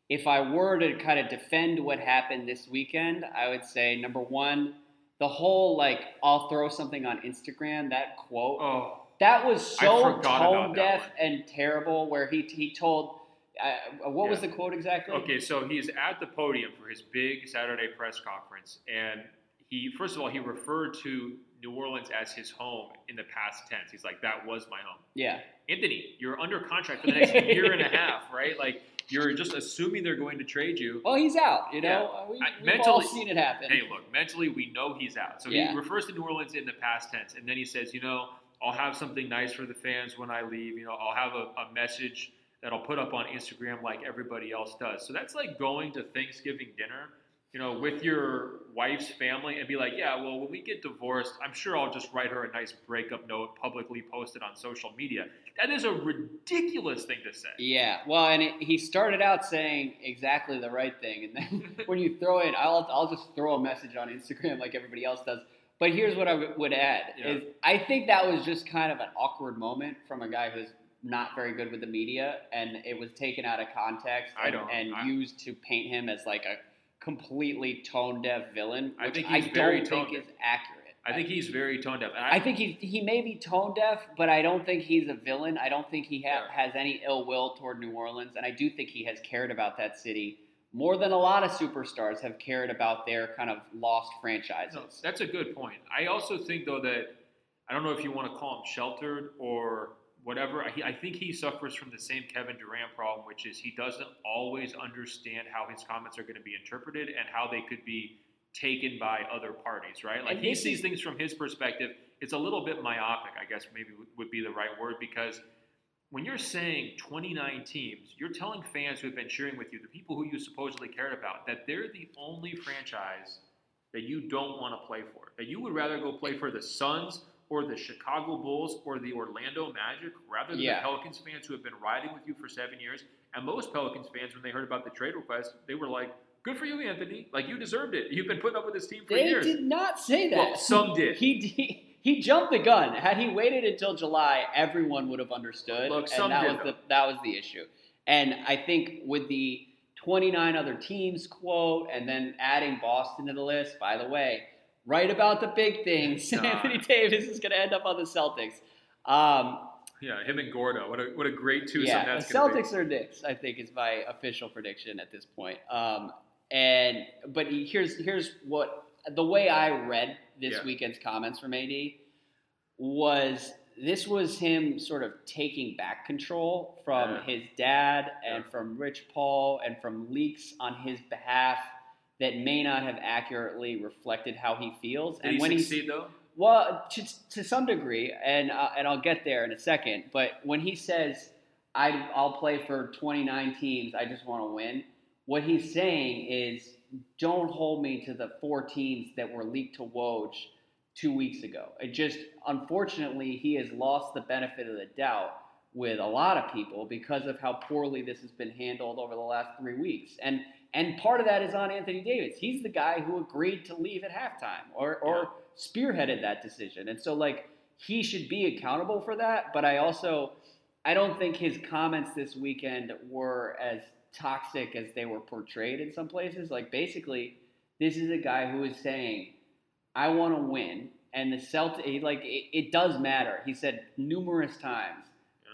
if I were to kind of defend what happened this weekend, I would say number one, the whole like I'll throw something on Instagram that quote Oh, that was so tone deaf and terrible. Where he he told. Uh, what was the quote exactly? Okay, so he's at the podium for his big Saturday press conference, and he first of all he referred to New Orleans as his home in the past tense. He's like, "That was my home." Yeah. Anthony, you're under contract for the next year and a half, right? Like you're just assuming they're going to trade you. Well, he's out. You know, Yeah. Uh, we, I- we've all seen it happen. Hey, look, mentally we know he's out. So Yeah. he refers to New Orleans in the past tense, and then he says, "You know, I'll have something nice for the fans when I leave. You know, I'll have a, a message." That I'll put up on Instagram like everybody else does. So that's like going to Thanksgiving dinner you know, with your wife's family and be like, yeah, well, when we get divorced, I'm sure I'll just write her a nice breakup note, publicly post it on social media. That is a ridiculous thing to say. Yeah, well, and it, he started out saying exactly the right thing, and then when you throw in, I'll I'll just throw a message on Instagram like everybody else does. But here's what I w- would add: Yeah. is I think that was just kind of an awkward moment from a guy who's not very good with the media, and it was taken out of context and, and used to paint him as like a completely tone deaf villain, I which think I very don't think tone is accurate. I think he's very tone deaf. And I think he he may be tone deaf, but I don't think he's a villain. I don't think he ha- has any ill will toward New Orleans, and I do think he has cared about that city more than a lot of superstars have cared about their kind of lost franchises. No, that's a good point. I also think though that I don't know if you want to call him sheltered or whatever. I, I think he suffers from the same Kevin Durant problem, which is he doesn't always understand how his comments are going to be interpreted and how they could be taken by other parties. Right? Like he sees things from his perspective. It's a little bit myopic, I guess maybe would- would be the right word because. When you're saying 29 teams, you're telling fans who have been cheering with you, the people who you supposedly cared about, that they're the only franchise that you don't want to play for. That you would rather go play for the Suns or the Chicago Bulls or the Orlando Magic rather than Yeah. the Pelicans fans who have been riding with you for seven years. And most Pelicans fans, when they heard about the trade request, they were like, "Good for you, Anthony. Like you deserved it. You've been putting up with this team for They years." did not say that. Well, some did. he, he he jumped the gun. Had he waited until July, everyone would have understood. Look, and that was the that was the issue. And I think with the 29 other teams quote, and then adding Boston to the list. By the way, right about the big things. Anthony Davis is going to end up on the Celtics. Um, yeah, him and Gordo. What a what a great twosome yeah, that's the gonna be. Celtics are Knicks. I think is my official prediction at this point. Um, and but here's here's what the way I read this Yeah. weekend's comments from AD was this was him sort of taking back control from Yeah. his dad and Yeah. from Rich Paul and from leaks on his behalf that may not have accurately reflected how he feels. Did and he when he succeed though? Well, to, to some degree, and uh, and I'll get there in a second. But when he says, I, "I'll play for 29 teams. I just want to win," what he's saying is, don't hold me to the four teams that were leaked to Woj two weeks ago. It just, unfortunately, he has lost the benefit of the doubt with a lot of people because of how poorly this has been handled over the last three weeks. And and part of that is on Anthony Davis. He's the guy who agreed to leave at halftime or or spearheaded that decision. And so like he should be accountable for that, but I also I don't think his comments this weekend were as toxic as they were portrayed in some places. Like basically, this is a guy who is saying, "I want to win," and the Celtics like it, it does matter. He said numerous times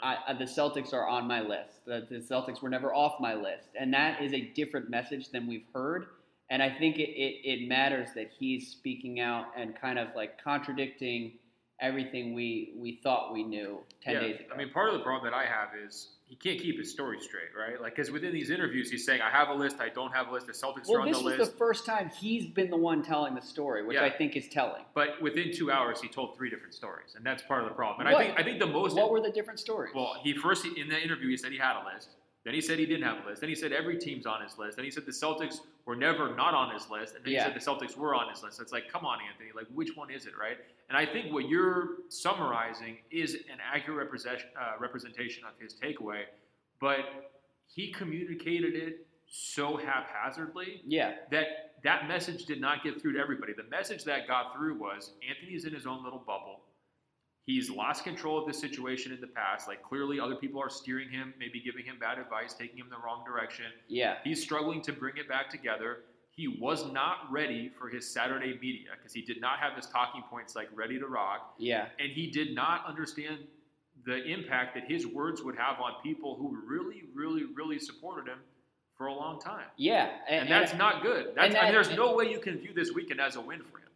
I, the Celtics are on my list. The, the, Celtics were never off my list, and that is a different message than we've heard. And I think it, it, it matters that he's speaking out and kind of like contradicting everything we we thought we knew ten yeah, days ago. I mean, part of the problem that I have is he can't keep his story straight, right? Like, because within these interviews, he's saying, "I have a list. I don't have a list. The Celtics well, are on the list." Well, this was the first time he's been the one telling the story, which Yeah. I think is telling. But within two hours, he told three different stories, and that's part of the problem. And What? I think I think the most What were the different stories? well, he first in the interview he said he had a list. Then he said he didn't have a list. Then he said every team's on his list. Then he said the Celtics were never not on his list. And then Yeah. he said the Celtics were on his list. It's like, come on, Anthony. Like, which one is it, right? And I think what you're summarizing is an accurate representation, uh, representation of his takeaway, but he communicated it so haphazardly yeah, that that message did not get through to everybody. The message that got through was Anthony's in his own little bubble. He's lost control of this situation in the past. Like clearly, other people are steering him, maybe giving him bad advice, taking him the wrong direction. yeah, He's struggling to bring it back together. He was not ready for his Saturday media because he did not have his talking points like ready to rock, yeah, and he did not understand the impact that his words would have on people who really, really, really supported him for a long time. yeah. And, that's not good. That's, and and that- there's no way you can view this weekend as a win for him.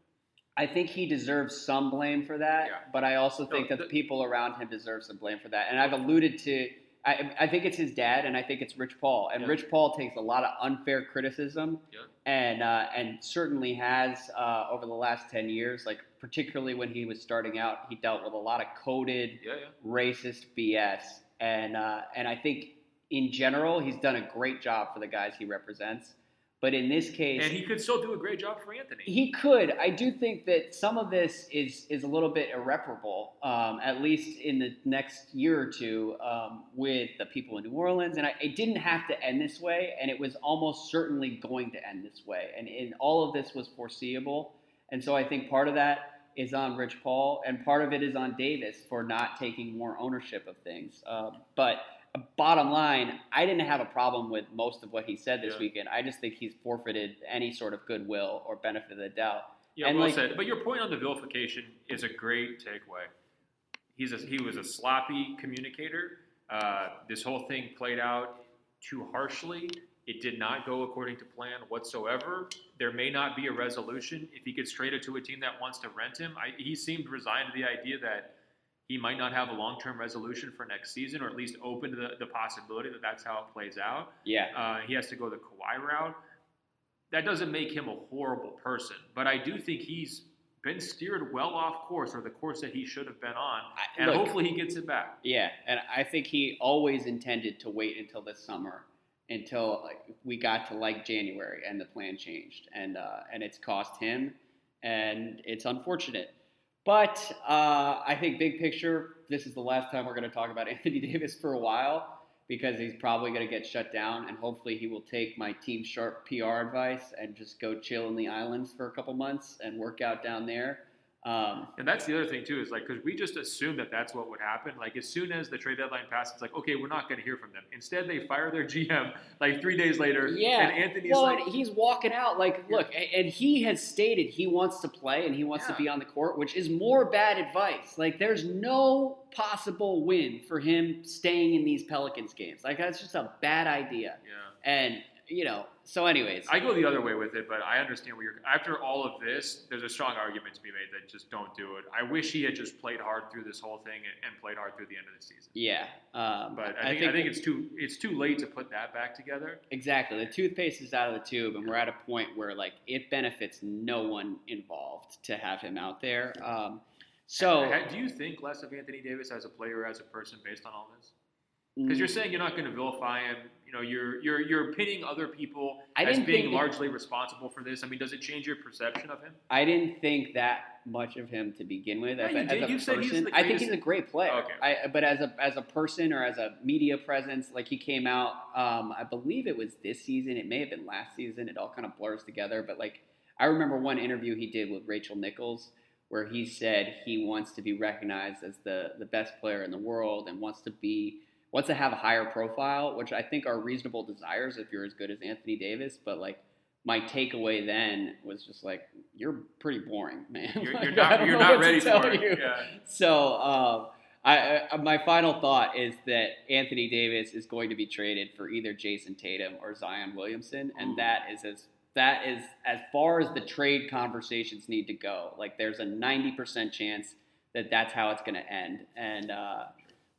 I think he deserves some blame for that, Yeah. but I also No, think that the- people around him deserve some blame for that. And I've alluded to, I, I think it's his dad, and I think it's Rich Paul. And Yeah. Rich Paul takes a lot of unfair criticism, Yeah. and uh, and certainly has uh, over the last ten years. Like particularly when he was starting out, he dealt with a lot of coded racist BS, and uh, and I think in general he's done a great job for the guys he represents. But in this case, And he could still do a great job for Anthony. he could. I do think that some of this is is a little bit irreparable, um, at least in the next year or two, um, with the people in New Orleans. And I, it didn't have to end this way, and it was almost certainly going to end this way. And, and all of this was foreseeable. And so I think part of that is on Rich Paul, and part of it is on Davis for not taking more ownership of things. Um, but bottom line, I didn't have a problem with most of what he said this Yeah. weekend. I just think he's forfeited any sort of goodwill or benefit of the doubt. Yeah, And well like- said. But your point on the vilification is a great takeaway. He's a, he was a sloppy communicator. Uh, this whole thing played out too harshly. It did not go according to plan whatsoever. There may not be a resolution if he gets traded to a team that wants to rent him. I, he seemed resigned to the idea that he might not have a long-term resolution for next season, or at least open to the, the possibility that that's how it plays out. Yeah, Uh, he has to go the Kawhi route. That doesn't make him a horrible person, but I do think he's been steered well off course, or the course that he should have been on, I- and look, hopefully he gets it back. yeah, and I think he always intended to wait until this summer, until like, we got to like January, and the plan changed, and uh, and it's cost him, and it's unfortunate. But uh, I think big picture, this is the last time we're going to talk about Anthony Davis for a while because he's probably going to get shut down, and hopefully he will take my Team Sharp PR advice and just go chill in the islands for a couple months and work out down there. Um, And that's the other thing too is like because we just assume that that's what would happen. Like as soon as the trade deadline passes, it's like okay, we're not going to hear from them. Instead, they fire their GM like three days later. Yeah. and Anthony's well, like, and he's walking out like, look, and he has stated he wants to play and he wants Yeah. to be on the court, which is more bad advice. Like, there's no possible win for him staying in these Pelicans games. Like, that's just a bad idea. yeah, And you know. So, anyways, I go the other way with it, but I understand where you're. After all of this, there's a strong argument to be made that just don't do it. I wish he had just played hard through this whole thing and, played hard through the end of the season. yeah. Um, But I think, I think it's too it's too late to put that back together. Exactly. The toothpaste is out of the tube, and we're at a point where like it benefits no one involved to have him out there. Um, so do you think less of Anthony Davis as a player, as a person, based on all this? Because you're saying you're not going to vilify him. You know, you're you're you're pitting other people I as being largely responsible for this. I mean, does it change your perception of him? I didn't think that much of him to begin with. As, as a You person, I think he's a great player. Okay. I, but as a as a person or as a media presence, like he came out, um, I believe it was this season. It may have been last season. It all kind of blurs together. But like, I remember one interview he did with Rachel Nichols where he said he wants to be recognized as the the best player in the world and wants to be wants to have a higher profile, which I think are reasonable desires if you're as good as Anthony Davis. But like my takeaway then was just like you're pretty boring, man. You're, Like, you're not you're not ready for it. you. Yeah. So um, I, I, my final thought is that Anthony Davis is going to be traded for either Jayson Tatum or Zion Williamson, and Ooh. that is as that is as far as the trade conversations need to go. Like there's a ninety percent chance that that's how it's going to end, and uh,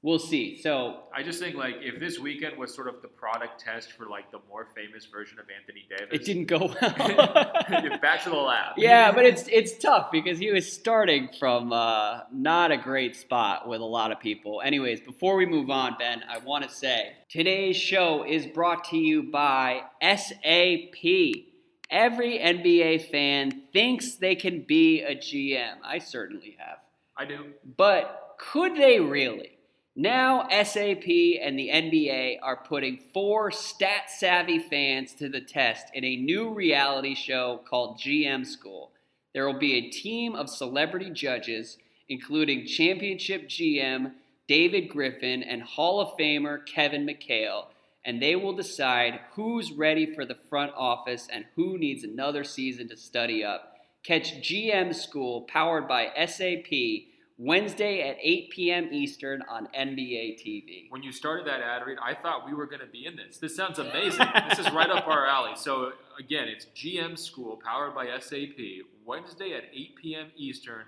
we'll see. So I just think like if this weekend was sort of the product test for like the more famous version of Anthony Davis, it didn't go well. Back to the lab. Yeah, but it's it's tough because he was starting from uh, not a great spot with a lot of people. Anyways, before we move on, Ben, I want to say today's show is brought to you by SAP. Every NBA fan thinks they can be a GM. I certainly have. I do. But could they really? Now, SAP and the NBA are putting four stat savvy fans to the test in a new reality show called GM School. There will be a team of celebrity judges, including championship GM David Griffin and Hall of Famer Kevin McHale, and they will decide who's ready for the front office and who needs another season to study up. Catch GM School powered by SAP Wednesday at 8 p.m. Eastern on NBA TV. When you started that ad read, I thought we were going to be in this. This sounds amazing. this is right up our alley. So again, it's GM School powered by SAP Wednesday at 8 p.m. Eastern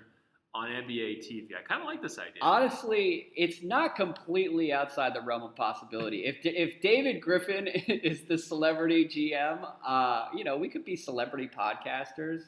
on NBA TV. I kind of like this idea. Honestly, it's not completely outside the realm of possibility. If if David Griffin is the celebrity GM, uh, you know, we could be celebrity podcasters.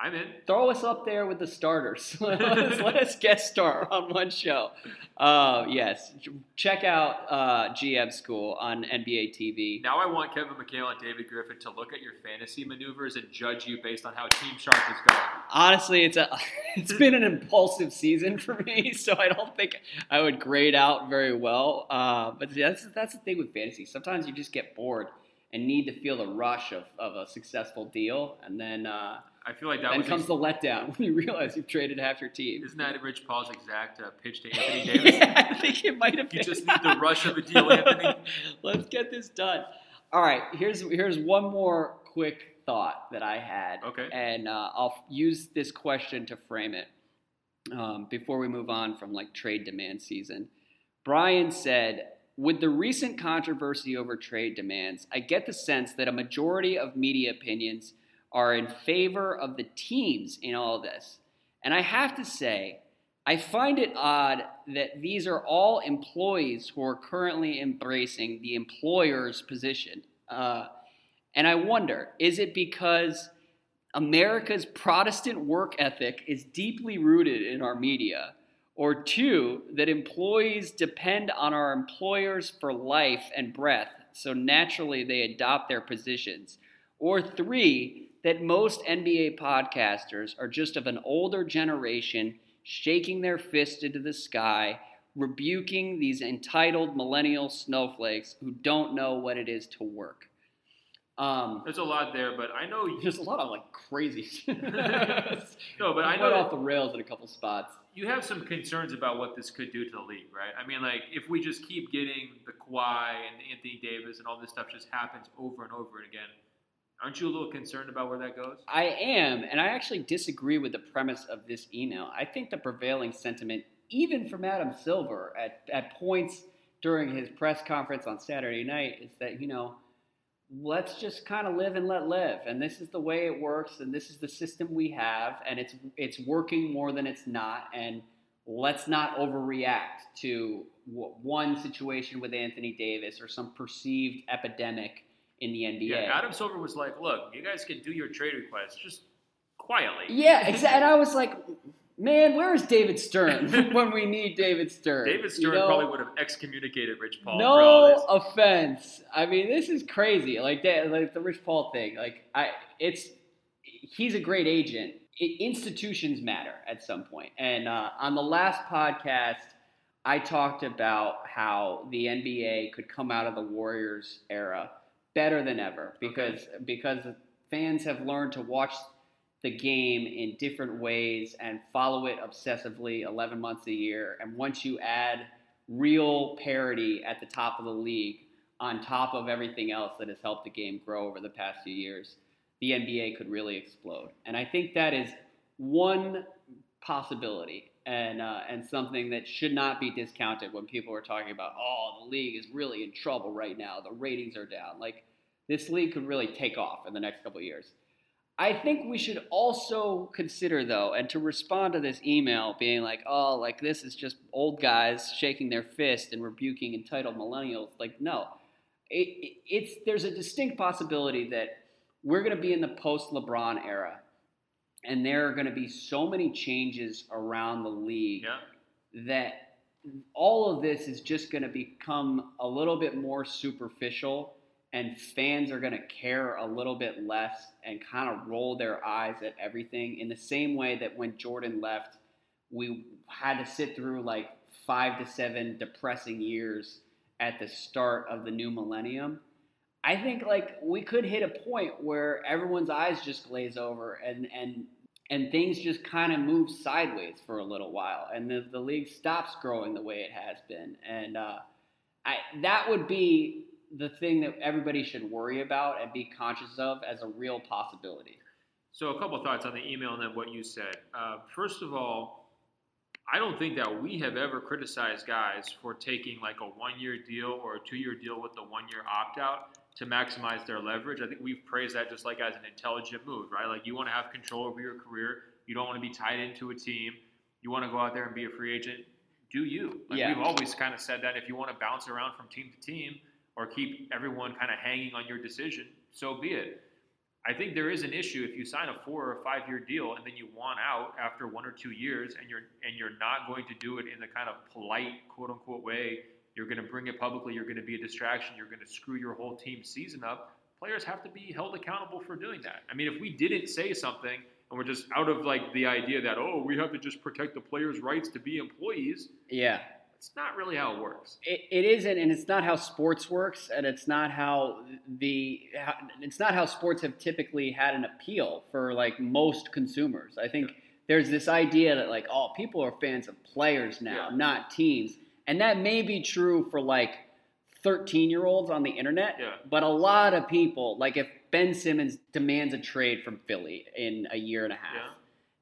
I'm in. Throw us up there with the starters. let, us, let us guest star on one show. Uh, yes, check out uh, GM School on NBA TV. Now I want Kevin McHale and David Griffin to look at your fantasy maneuvers and judge you based on how Team Shark is going. Honestly, it's a it's been an impulsive season for me, so I don't think I would grade out very well. Uh, but that's that's the thing with fantasy. Sometimes you just get bored and need to feel the rush of, of a successful deal, and then uh, I feel like that then was comes the letdown when you realize you've traded half your team. Isn't that Rich Paul's exact uh, pitch to Anthony Davis? yeah, I think it might have You been. just need the rush of a deal, Anthony. Let's get this done. All right, here's here's one more quick thought that I had, Okay. and uh, I'll use this question to frame it um, before we move on from like trade demand season. Brian said, with the recent controversy over trade demands, I get the sense that a majority of media opinions are in favor of the teams in all this. And I have to say, I find it odd that these are all employees who are currently embracing the employer's position. Uh, and I wonder is it because America's Protestant work ethic is deeply rooted in our media? Or two, that employees depend on our employers for life and breath, so naturally they adopt their positions. Or three, that most NBA podcasters are just of an older generation shaking their fist into the sky, rebuking these entitled millennial snowflakes who don't know what it is to work. Um, There's a lot there, but I know. there's a lot of like crazy. No, but I know off the rails in a couple spots. you have some concerns about what this could do to the league, right? I mean, like if we just keep getting the Kawhi and Anthony Davis and all this stuff just happens over and over and again, aren't you a little concerned about where that goes? I am, and I actually disagree with the premise of this email. I think the prevailing sentiment, even from Adam Silver at, at points during his press conference on Saturday night, is that, you know, let's just kind of live and let live and this is the way it works and this is the system we have and it's it's working more than it's not and let's not overreact to one situation with Anthony Davis or some perceived epidemic in the NBA. Yeah, Adam Silver was like, "Look, you guys can do your trade requests just quietly." Yeah, exactly. And I was like, man, where is David Stern when we need David Stern? David Stern You know? probably would have excommunicated Rich Paul. No offense. I mean, this is crazy. Like that, like the Rich Paul thing. Like I, it's he's a great agent. It, institutions matter at some point. And uh, on the last podcast, I talked about how the NBA could come out of the Warriors era better than ever because because fans have learned to watch the game in different ways and follow it obsessively 11 months a year. And once you add real parity at the top of the league on top of everything else that has helped the game grow over the past few years, the NBA could really explode. And I think that is one possibility and uh, and something that should not be discounted when people are talking about oh the league is really in trouble right now the ratings are down like this league could really take off in the next couple of years I think we should also consider, though, and to respond to this email being like, oh, like this is just old guys shaking their fist and rebuking entitled millennials. Like, no, it, it- it's there's a distinct possibility that we're going to be in the post LeBron era, and there are going to be so many changes around the league Yeah. that all of this is just going to become a little bit more superficial and fans are going to care a little bit less and kind of roll their eyes at everything in the same way that when Jordan left we had to sit through like 5 to 7 depressing years at the start of the new millennium. I think like we could hit a point where everyone's eyes just glaze over and and and things just kind of move sideways for a little while, and the, the league stops growing the way it has been, and uh, I that would be the thing that everybody should worry about and be conscious of as a real possibility. So a couple of thoughts on the email and then what you said. Uh, first of all, I don't think that we have ever criticized guys for taking like a one-year deal or a two-year deal with the one-year opt-out to maximize their leverage. I think we've praised that just like as an intelligent move, right? Like you want to have control over your career. You don't want to be tied into a team. You want to go out there and be a free agent. Do you? Like Yeah. we've always kind of said that if you want to bounce around from team to team or keep everyone kind of hanging on your decision, so be it. I think there is an issue if you sign a four or five year deal and then you want out after one or two years and you're and you're not going to do it in the kind of polite quote unquote way. You're going to bring it publicly. You're going to be a distraction. You're going to screw your whole team season up. Players have to be held accountable for doing that. I mean, if we didn't say something and we're just out of like the idea that oh we have to just protect the players' rights to be employees, Yeah, it's not really how it works. it, it isn't, and it's not how sports works, and it's not how the how, it's not how sports have typically had an appeal for like most consumers. I think there's this idea that like oh people are fans of players now, Yeah. not teams, and that may be true for like 13 year olds on the internet. Yeah. But a lot of people, like if Ben Simmons demands a trade from Philly in a year and a half,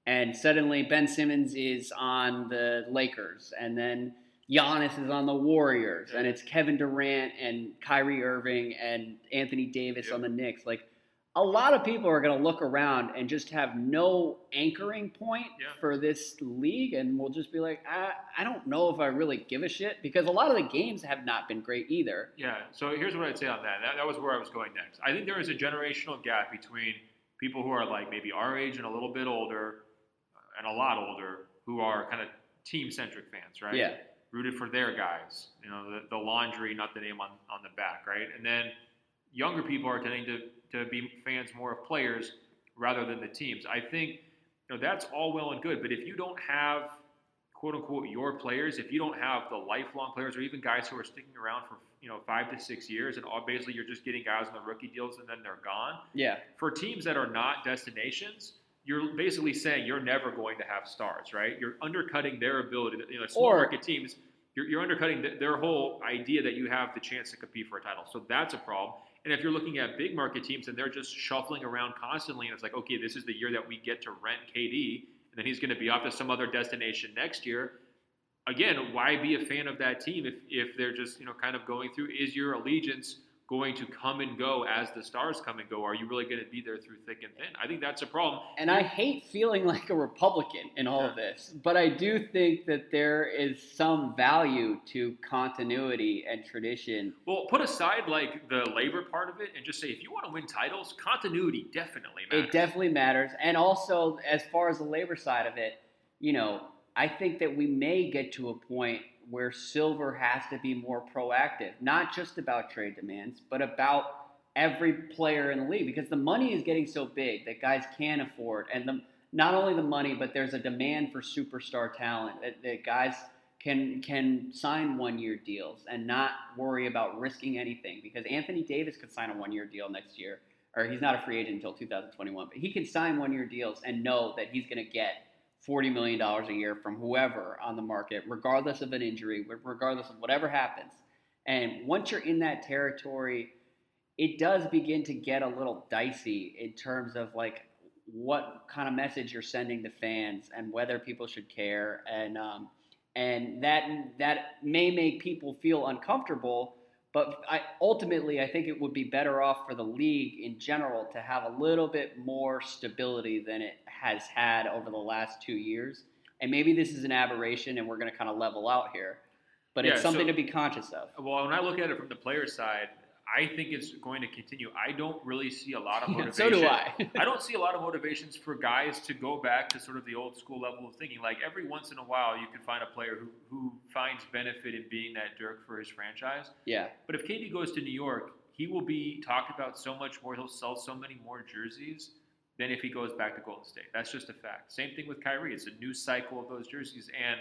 Yeah. and suddenly Ben Simmons is on the Lakers, and then Giannis is on the Warriors, and it's Kevin Durant and Kyrie Irving and Anthony Davis Yeah. on the Knicks. Like a lot of people are going to look around and just have no anchoring point Yeah. for this league, and we'll just be like, I, I don't know if I really give a shit because a lot of the games have not been great either. Yeah. So here's what I'd say on that. That, that was where I was going next. I think there is a generational gap between people who are like maybe our age and a little bit older, and a lot older, who are kind of team centric fans, right? Yeah. Rooted for their guys. You know, the, the laundry, not the name on, on the back, right? And then younger people are tending to, to be fans more of players rather than the teams. I think you know that's all well and good, but if you don't have quote unquote your players, if you don't have the lifelong players or even guys who are sticking around for you know five to six years, and all basically you're just getting guys on the rookie deals and then they're gone. Yeah. For teams that are not destinations, you're basically saying you're never going to have stars, right? You're undercutting their ability. You know, small Or- market teams, you're, you're undercutting th- their whole idea that you have the chance to compete for a title. So that's a problem. And if you're looking at big market teams and they're just shuffling around constantly, and it's like, okay, this is the year that we get to rent KD, and then he's going to be off to some other destination next year. Again, why be a fan of that team if, if they're just you know kind of going through? Is your allegiance going to come and go as the stars come and go? Are you really going to be there through thick and thin? I think that's a problem. And I hate feeling like a Republican in all of this, but I do think that there is some value to continuity and tradition. Well, put aside like the labor part of it and just say if you want to win titles, continuity definitely matters. It definitely matters. And also, as far as the labor side of it, you know, I think that we may get to a point where Silver has to be more proactive, not just about trade demands, but about every player in the league because the money is getting so big that guys can't afford and the not only the money but there's a demand for superstar talent that, that guys can can sign one year deals and not worry about risking anything because Anthony Davis could sign a one year deal next year or he's not a free agent until 2021 but he can sign one year deals and know that he's going to get $40 million a year from whoever on the market, regardless of an injury, regardless of whatever happens. And once you're in that territory, it does begin to get a little dicey in terms of like what kind of message you're sending to fans and whether people should care. And, um, and that, that may make people feel uncomfortable but I, ultimately, I think it would be better off for the league in general to have a little bit more stability than it has had over the last two years. And maybe this is an aberration, and we're going to kind of level out here. But it's something so, to be conscious of. Well, when I look at it from the player side, I think it's going to continue. I don't really see a lot of motivation. so do I. I don't see a lot of motivations for guys to go back to sort of the old school level of thinking. Like every once in a while, you can find a player who, who finds benefit in being that Dirk for his franchise. Yeah. But if KD goes to New York, he will be talked about so much more. He'll sell so many more jerseys than if he goes back to Golden State. That's just a fact. Same thing with Kyrie. It's a new cycle of those jerseys. And,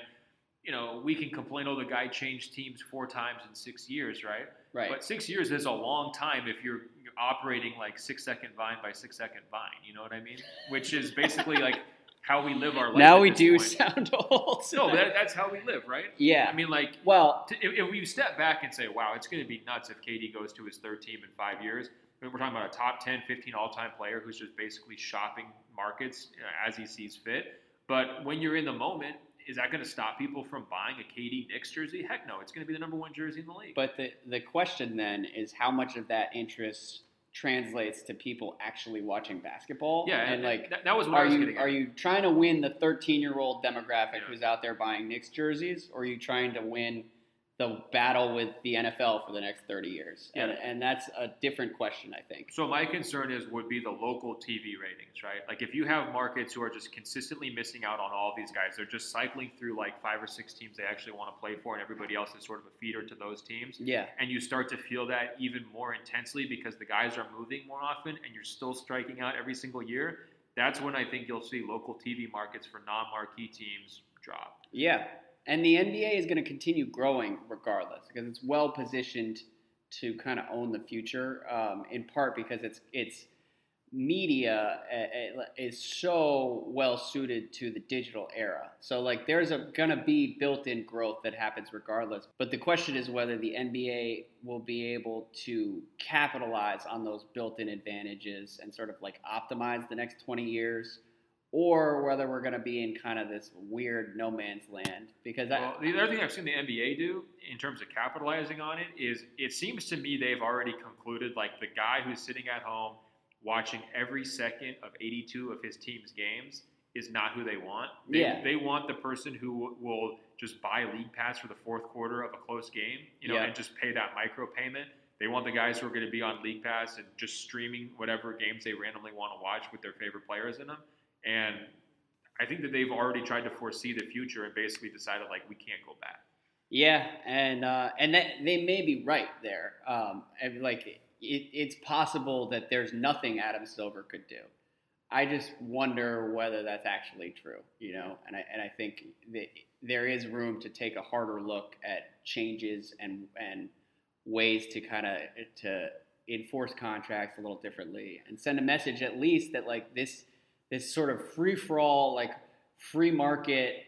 you know, we can complain, oh, the guy changed teams four times in six years, right? Right. But six years is a long time if you're, you're operating like six second vine by six second vine. You know what I mean? Which is basically like how we live our life. Now we do point. sound old. no, that, that's how we live, right? Yeah. I mean, like, well, if, if we step back and say, wow, it's going to be nuts if KD goes to his third team in five years. I mean, we're talking about a top 10, 15 all time player who's just basically shopping markets uh, as he sees fit. But when you're in the moment, is that going to stop people from buying a KD Knicks jersey? Heck no, it's going to be the number one jersey in the league. But the the question then is how much of that interest translates to people actually watching basketball? Yeah, and, and like that, that, was what are you are you trying to win the 13 year old demographic yeah. who's out there buying Knicks jerseys, or are you trying to win the battle with the NFL for the next 30 years? Yeah. And, and that's a different question, I think. So my concern is would be the local TV ratings, right? Like if you have markets who are just consistently missing out on all these guys, they're just cycling through like five or six teams they actually want to play for, and everybody else is sort of a feeder to those teams. Yeah. And you start to feel that even more intensely because the guys are moving more often, and you're still striking out every single year. That's when I think you'll see local TV markets for non-marquee teams drop. Yeah, and the NBA is going to continue growing regardless because it's well positioned to kind of own the future. Um, in part because it's it's media uh, uh, is so well suited to the digital era. So like there's a gonna be built-in growth that happens regardless. But the question is whether the NBA will be able to capitalize on those built-in advantages and sort of like optimize the next 20 years or whether we're going to be in kind of this weird no man's land. Because well, the other thing I've seen the NBA do in terms of capitalizing on it is it seems to me they've already concluded like the guy who's sitting at home watching every second of 82 of his team's games is not who they want. They, yeah. they want the person who will just buy league pass for the fourth quarter of a close game, you know, yeah. and just pay that micro payment. They want the guys who are going to be on league pass and just streaming whatever games they randomly want to watch with their favorite players in them. And I think that they've already tried to foresee the future and basically decided like we can't go back. Yeah, and uh, and that, they may be right there. Um, and like it, it's possible that there's nothing Adam Silver could do. I just wonder whether that's actually true, you know. And I and I think that there is room to take a harder look at changes and and ways to kind of to enforce contracts a little differently and send a message at least that like this this sort of free for all, like free market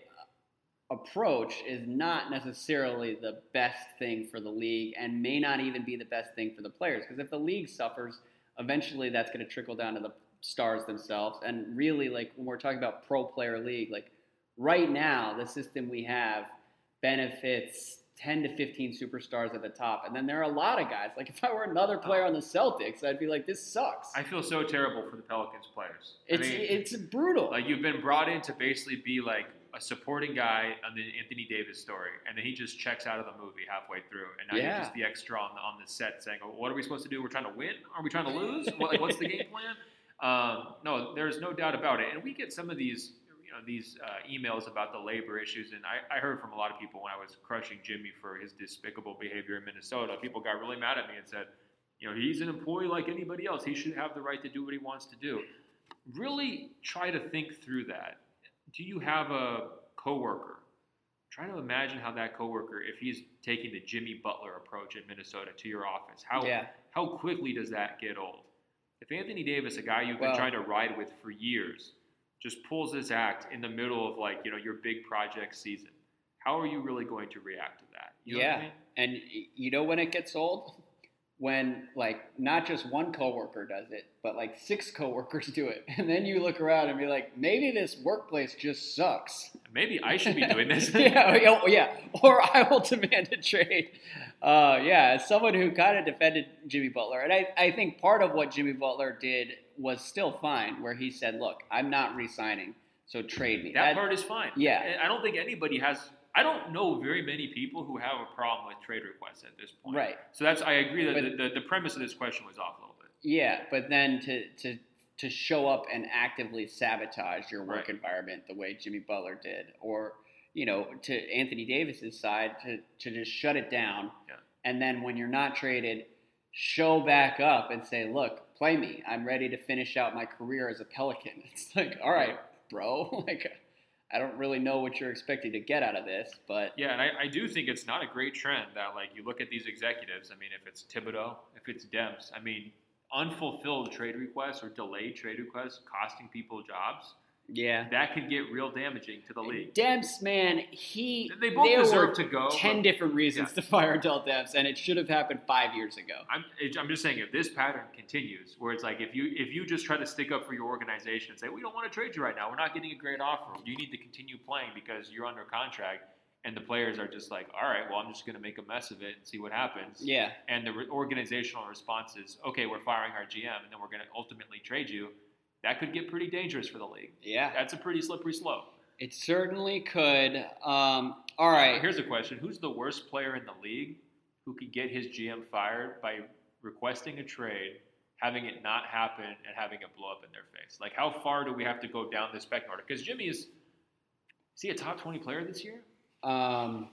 approach is not necessarily the best thing for the league and may not even be the best thing for the players. Because if the league suffers, eventually that's going to trickle down to the stars themselves. And really, like when we're talking about pro player league, like right now, the system we have benefits 10 to 15 superstars at the top. And then there are a lot of guys. Like if I were another player on the Celtics, I'd be like, this sucks. I feel so terrible for the Pelicans players. it's I mean, it's brutal. like you've been brought in to basically be like a supporting guy on the Anthony Davis story, and then he just checks out of the movie halfway through, and now Yeah. you're just the extra on the on the set saying, oh, "What are we supposed to do? We're trying to win? Are we trying to lose? What, like, what's the game plan?" Um, no, there's no doubt about it, and we get some of these. You know these uh, emails about the labor issues, and I, I heard from a lot of people when I was crushing Jimmy for his despicable behavior in Minnesota. People got really mad at me and said, you know, he's an employee like anybody else. He should have the right to do what he wants to do. Really try to think through that. Do you have a coworker? Try to imagine how that coworker, if he's taking the Jimmy Butler approach in Minnesota to your office, how yeah. how quickly does that get old? If Anthony Davis, a guy you've been trying to ride with for years, just pulls this act in the middle of like you know your big project season, how are you really going to react to that? You know what I Yeah. mean? And you know when it gets old? When like not just one coworker does it, but like six coworkers do it. And then you look around and be like, maybe this workplace just sucks. Maybe I should be doing this. yeah, yeah, yeah. Or I will demand a trade. Uh, yeah, as someone who kind of defended Jimmy Butler, and I, I think part of what Jimmy Butler did was still fine, where he said, "Look, I'm not re-signing, so trade me." That part is fine. Yeah. And I don't think anybody has. I don't know very many people who have a problem with trade requests at this point. Right. So that's. I agree that But- the, the, the premise of this question was off a little bit. Yeah, but then to to to show up and actively sabotage your work Right. environment the way Jimmy Butler did, or you know, to Anthony Davis's side to to just shut it down, Yeah. and then when you're not traded, show back up and say, "Look, play me. I'm ready to finish out my career as a Pelican." It's like, all right, bro. like, I don't really know what you're expecting to get out of this, but Yeah, and I, I do think it's not a great trend that like you look at these executives. I mean, if it's Thibodeau, if it's Demps, I mean, unfulfilled trade requests or delayed trade requests costing people jobs. Yeah. That could get real damaging to the league. Demps, man, he They both there deserve to go. ten but- different reasons Yeah. to fire Dell Demps, and it should have happened five years ago. I'm, I'm just saying if this pattern continues, where it's like if you if you just try to stick up for your organization and say we don't want to trade you right now, we're not getting a great offer, you need to continue playing because you're under contract, and the players are just like, all right, well I'm just going to make a mess of it and see what happens. Yeah, And the re- organizational response is, okay, we're firing our GM, and then we're going to ultimately trade you. That could get pretty dangerous for the league. yeah, That's a pretty slippery slope. it certainly could. Um, all right, Here's a question: Who's the worst player in the league who could get his GM fired by requesting a trade, having it not happen, and having it blow up in their face? Like, how far do we have to go down this spectrum order? Because Jimmy is, is he a top twenty player this year? um,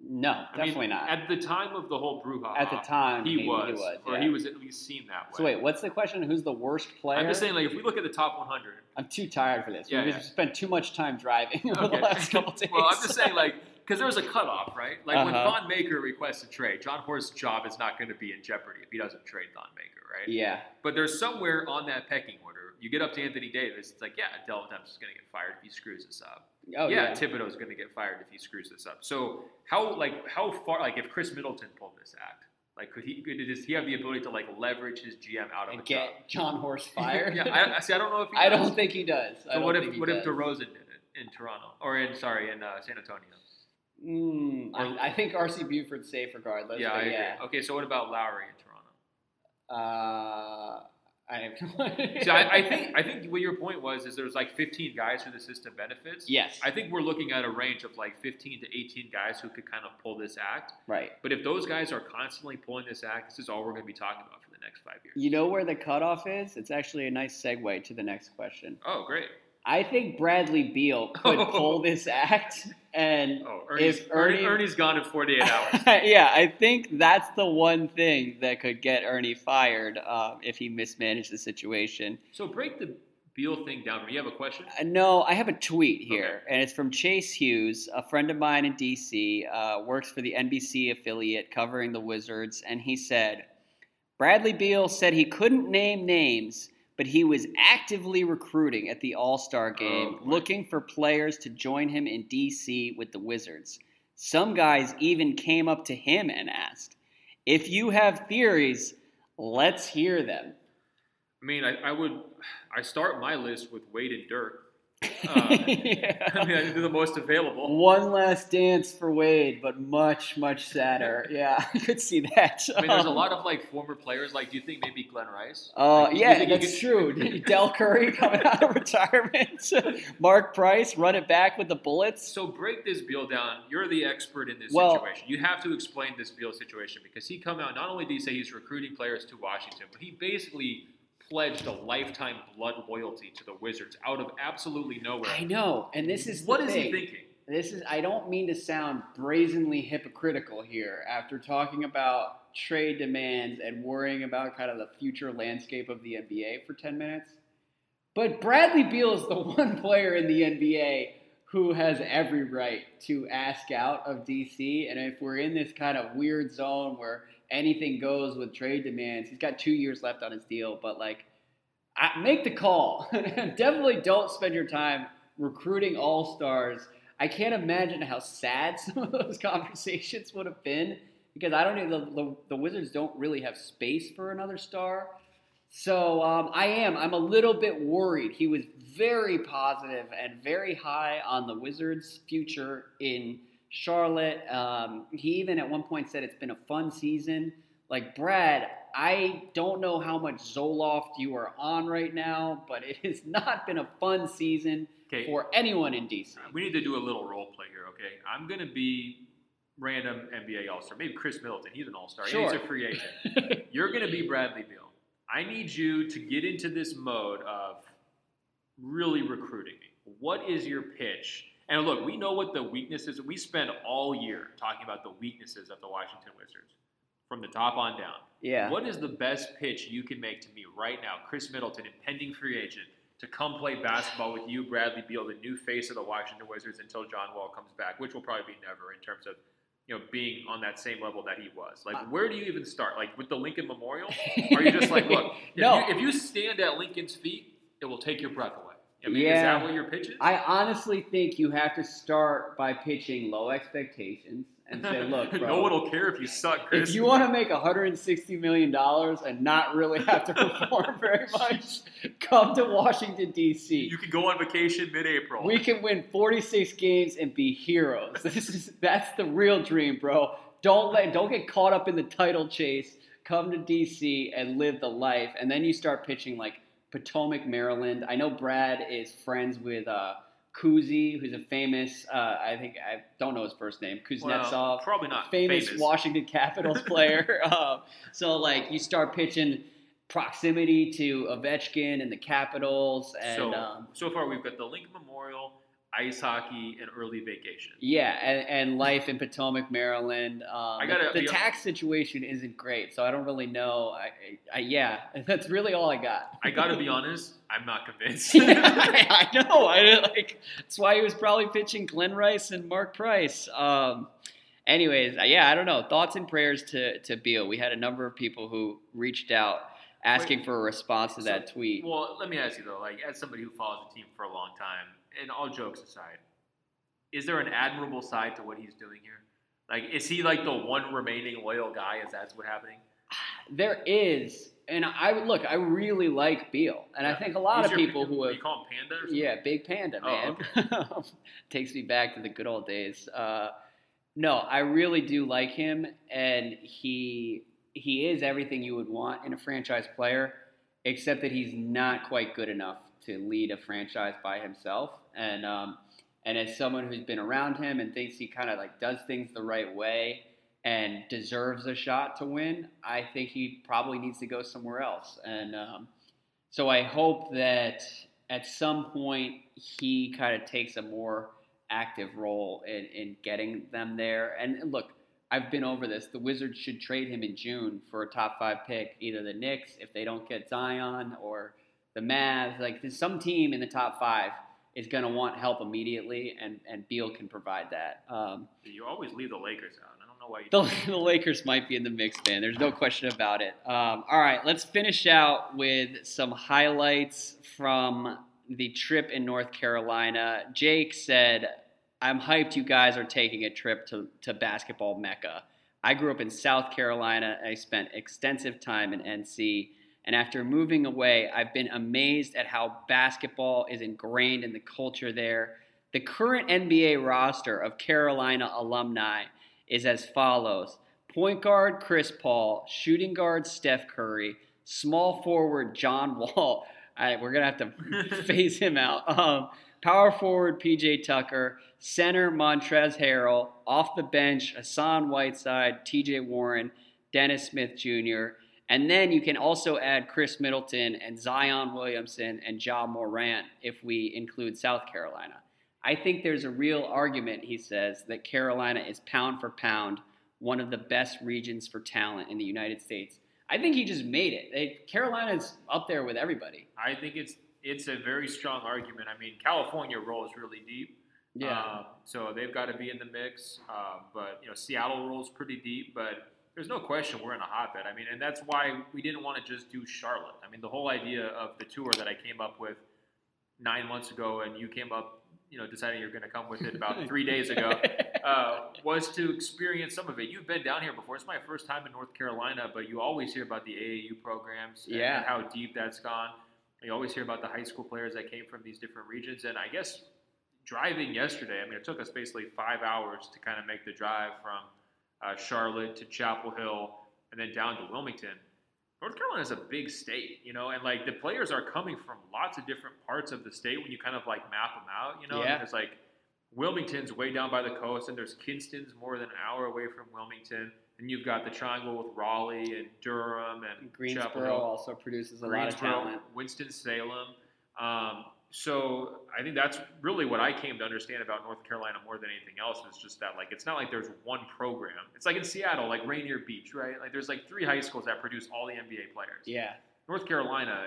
no, I mean, definitely not. At the time of the whole brouhaha, At the time, he, he- was, he was, or he was at least seen that way. so wait, what's the question? Who's the worst player? I'm just saying, like, if we look at the top 100, I'm too tired for this. Yeah, We've yeah. spent too much time driving over Okay. the last couple days. well, I'm just saying, like, because there was a cutoff, right? Like when Uh-huh. Thon Maker requests a trade, Jon Horst's job is not going to be in jeopardy if he doesn't trade Thon Maker, right? yeah, But there's somewhere on that pecking order. You get up to Anthony Davis, it's like, yeah, Dell Demps is going to get fired if he screws this up. Oh yeah, yeah, Thibodeau's going to get fired if he screws this up. So how like how far like if Khris Middleton pulled this act, like could he could does he have the ability to like leverage his GM out of and get job? Jon Horst fired. yeah, I, see. I don't know if he I don't think he does. So what if what if does. DeRozan did it in Toronto or in sorry in uh, San Antonio? Mm, Or- I, I think RC Buford's safe regardless. yeah, I agree. yeah. Okay, so what about Lowry in Toronto? Uh, I have no idea. See, I, I think I think what your point was is there's like 15 guys who the system benefits. yes, I think we're looking at a range of like 15 to 18 guys who could kind of pull this act. right. But if those guys are constantly pulling this act, this is all we're going to be talking about for the next five years. You know where the cutoff is? It's actually a nice segue to the next question. Oh, great. I think Bradley Beal could pull this act, and Oh, Ernie's, If Ernie, Ernie- Ernie's gone in 48 hours. yeah, I think that's the one thing that could get Ernie fired uh, if he mismanaged the situation. So break the Beal thing down. Do you have a question? Uh, no, I have a tweet here, and it's from Chase Hughes, a friend of mine in DC, uh, works for the NBC affiliate covering the Wizards, and he said Bradley Beal said he couldn't name names, but he was actively recruiting at the All Star oh, game, Oh, looking for players to join him in DC with the Wizards. Some guys even came up to him and asked, If you have theories, let's hear them. I mean, I, I would. I start my list with Wade and Dirk. Uh, Yeah. I mean, they're the most available. One last dance for Wade, but much, much sadder. Yeah, I could see that. I mean, there's a Um, lot of like former players. Like, do you think maybe Glen Rice? Uh, Like, yeah, that's could- true. Del Curry coming out of retirement. Mark Price, run it back with the Bullets. So break this Beal down. You're the expert in this Well- situation. You have to explain this Beal situation because he come out. Not only did he say he's recruiting players to Washington, but he basically pledged a lifetime blood loyalty to the Wizards out of absolutely nowhere. I know, and this is What is he thinking? This is I don't mean to sound brazenly hypocritical here after talking about trade demands and worrying about kind of the future landscape of the NBA for 10 minutes. But Bradley Beal is the one player in the NBA who has every right to ask out of DC and if we're in this kind of weird zone where anything goes with trade demands, he's got 2 years left on his deal, but like I, make the call. Definitely don't spend your time recruiting all stars. I can't imagine how sad some of those conversations would have been because I don't know the, the, the Wizards don't really have space for another star. So um, I am. I'm a little bit worried. He was very positive and very high on the Wizards' future in Charlotte. Um, he even at one point said it's been a fun season. Like Brad, I don't know how much Zoloft you are on right now, but it has not been a fun season Okay, for anyone in DC. we need to do a little role play here. Okay, I'm gonna be random NBA All Star. Maybe Khris Middleton. He's an All Star. Sure. He's a free agent. You're gonna be Bradley Beal. I need you to get into this mode of really recruiting me. What is your pitch? And look, we know what the weaknesses. We spend all year talking about the weaknesses of the Washington Wizards, from the top on down. Yeah. What is the best pitch you can make to me right now, Khris Middleton, impending free agent, to come play basketball with you, Bradley Beal, the new face of the Washington Wizards, until John Wall comes back, which will probably be never in terms of you know being on that same level that he was. Like, uh, where do you even start? Like with the Lincoln Memorial? Are you just like, look, if, no. you, if you stand at Lincoln's feet, it will take your breath away. I mean, is Yeah. that what your pitch is? I honestly think you have to start by pitching low expectations and say, look, bro, no one will care if you suck, Chris. if you want to make 160 million dollars and not really have to perform very much, come to Washington D.C. you can go on vacation mid-April. We can win 46 games and be heroes. This is that's the real dream, bro. Don't let don't get caught up in the title chase. Come to DC and live the life, and then you start pitching like Potomac, Maryland. I know Brad is friends with uh, Kuzi, who's a famous. Uh, I think I don't know his first name. Kuznetsov well, probably not famous, famous. Washington Capitals player. uh, so like you start pitching proximity to Ovechkin and the Capitals, and so, um, so far we've got the Lincoln Memorial, ice hockey, and early vacation. yeah, and, and life in Potomac, Maryland. Um, I gotta the, be- tax situation isn't great, so I don't really know. I, I, yeah, that's really all I got. I got to be honest, I'm not convinced. I know. I like. That's why he was probably pitching Glen Rice and Mark Price. Um, anyways, uh, yeah, I don't know. Thoughts and prayers to to Beal. We had a number of people who reached out asking Wait, for a response to so- that tweet. well, let me ask you though, like as somebody who follows the team for a long time, and all jokes aside, is there an admirable side to what he's doing here? Like, is he like the one remaining loyal guy? Is that's what's happening? There is, and I look. I really like Beal, and I think a lot He's of your- people who have you call him Panda. Or something? Yeah, Big Panda, Oh, man. Takes me back to the good old days. Uh, no, I really do like him, and he he is everything you would want in a franchise player, except that he's not quite good enough to lead a franchise by himself. And um, and as someone who's been around him and thinks he kind of like does things the right way and deserves a shot to win, I think he probably needs to go somewhere else. And um, so I hope that at some point he kind of takes a more active role in, in getting them there. And look, I've been over this. The Wizards should trade him in June for a top five pick, either the Knicks if they don't get Zion or the Mavs. Like there's some team in the top five is going to want help immediately, and, and Beal can provide that. Um, You always leave the Lakers out. I don't know why you. the, the Lakers might be in the mix, man. There's no question about it. Um, all right, let's finish out with some highlights from the trip in North Carolina. Jake said, I'm hyped you guys are taking a trip to, to basketball mecca. I grew up in South Carolina. I spent extensive time in NC, And after moving away, I've been amazed at how basketball is ingrained in the culture there. The current NBA roster of Carolina alumni is as follows point guard Chris Paul, shooting guard Steph Curry, small forward John Wall. We're going to have to phase him out. Um, power forward PJ Tucker, center Montrezl Harrell, off the bench Hassan Whiteside, TJ Warren, Dennis Smith Jr., and then you can also add Khris Middleton and Zion Williamson and Ja Morant if we include South Carolina. I think there's a real argument, he says, that Carolina is pound for pound one of the best regions for talent in the United States. I think he just made it. They, Carolina's up there with everybody. I think it's it's a very strong argument. I mean, California rolls really deep. Yeah. Uh, so they've got to be in the mix. Uh, but you know, Seattle rolls pretty deep. But there's no question we're in a hotbed. I mean, and that's why we didn't want to just do Charlotte. I mean, the whole idea of the tour that I came up with nine months ago, and you came up, you know, deciding you're going to come with it about three days ago, uh, was to experience some of it. You've been down here before. It's my first time in North Carolina, but you always hear about the AAU programs and Yeah. how deep that's gone. You always hear about the high school players that came from these different regions, and I guess driving yesterday, I mean, it took us basically five hours to kind of make the drive from uh, Charlotte to Chapel Hill and then down to Wilmington. North Carolina is a big state, you know, and like the players are coming from lots of different parts of the state when you kind of like map them out, you know. Yeah. There's like Wilmington's way down by the coast, and there's Kinston's more than an hour away from Wilmington, and you've got the triangle with Raleigh and Durham and Chapel Greensboro Hill. also produces a lot of talent. Winston Salem. Um, so I think that's really what I came to understand about North Carolina more than anything else is just that like it's not like there's one program. It's like in Seattle, like Rainier Beach, right? Like there's like three high schools that produce all the NBA players. Yeah. North Carolina,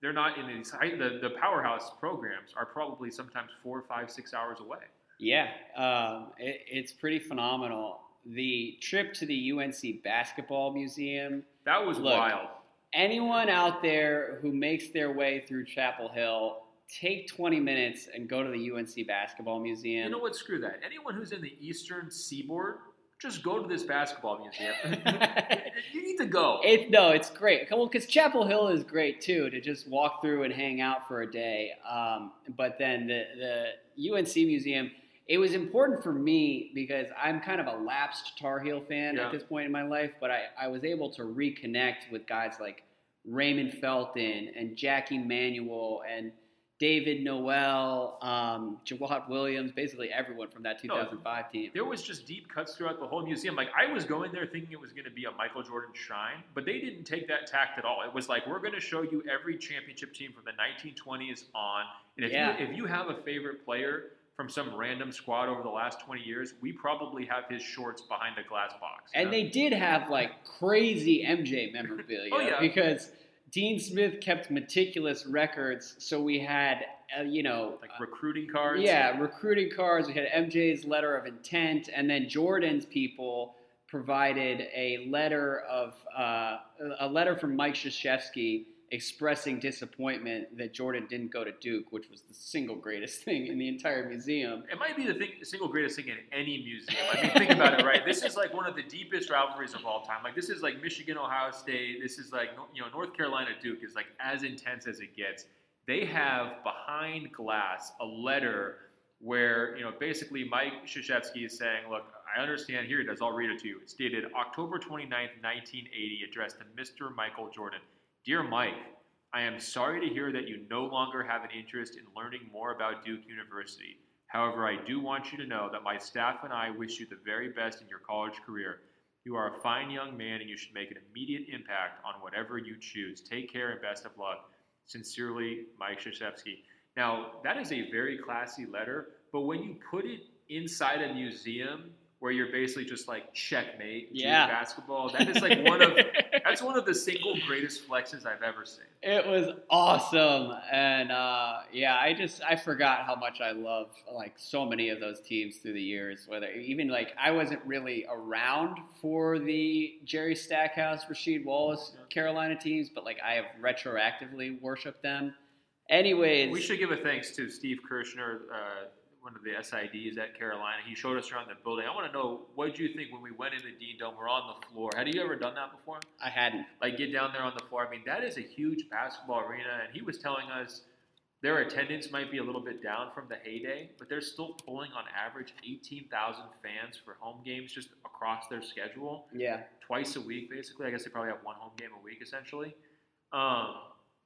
they're not in these high, the the powerhouse programs are probably sometimes four, five, six hours away. Yeah, um, it, it's pretty phenomenal. The trip to the UNC Basketball Museum. That was Look, wild. Anyone out there who makes their way through Chapel Hill, take 20 minutes and go to the UNC Basketball Museum. You know what? Screw that. Anyone who's in the Eastern Seaboard, just go to this basketball museum. you need to go. It, no, it's great. Well, because Chapel Hill is great too to just walk through and hang out for a day. Um, but then the the UNC museum, it was important for me because I'm kind of a lapsed Tar Heel fan Yeah. at this point in my life. But I, I was able to reconnect with guys like Raymond Felton and Jackie Manuel and David Noel, um, Jawad Williams, basically everyone from that 2005 team. There was just deep cuts throughout the whole museum. Like I was going there thinking it was going to be a Michael Jordan shrine, but they didn't take that tact at all. It was like we're going to show you every championship team from the 1920s on, and if Yeah. you if you have a favorite player from some random squad over the last 20 years, we probably have his shorts behind a glass box. And know? they did have like crazy MJ memorabilia Oh, yeah. because Dean Smith kept meticulous records. So we had, uh, you know, like recruiting cards. yeah, recruiting cards. We had MJ's letter of intent, and then Jordan's people provided a letter of uh, a letter from Mike Krzyzewski expressing disappointment that Jordan didn't go to Duke, which was the single greatest thing in the entire museum. It might be the thing, single greatest thing in any museum. I mean, think about it, right? This is like one of the deepest rivalries of all time. Like, this is like Michigan, Ohio State. This is like, you know, North Carolina, Duke is like as intense as it gets. They have behind glass a letter where, you know, basically Mike Krzyzewski is saying, look, I understand. Here it is. I'll read it to you. It's dated October 29th, 1980, addressed to Mr. Michael Jordan. Dear Mike, I am sorry to hear that you no longer have an interest in learning more about Duke University. However, I do want you to know that my staff and I wish you the very best in your college career. You are a fine young man and you should make an immediate impact on whatever you choose. Take care and best of luck. Sincerely, Mike Krzyzewski. Now, that is a very classy letter, but when you put it inside a museum where you're basically just like checkmate Yeah. basketball, that is like one of that's one of the single greatest flexes I've ever seen. It was awesome, and uh, yeah, I just I forgot how much I love like so many of those teams through the years. Whether even like I wasn't really around for the Jerry Stackhouse, Rasheed Wallace Carolina teams, but like I have retroactively worshipped them. Anyways, We should give a thanks to Steve Kirschner. Uh, one of the SIDs at Carolina. He showed us around the building. I want to know what you think when we went in the Dean Dome? We're on the floor. Had you ever done that before? I hadn't. Like get down there on the floor. I mean, that is a huge basketball arena, and he was telling us their attendance might be a little bit down from the heyday, but they're still pulling on average 18,000 fans for home games just across their schedule, Yeah, twice a week basically. I guess they probably have one home game a week essentially. Um,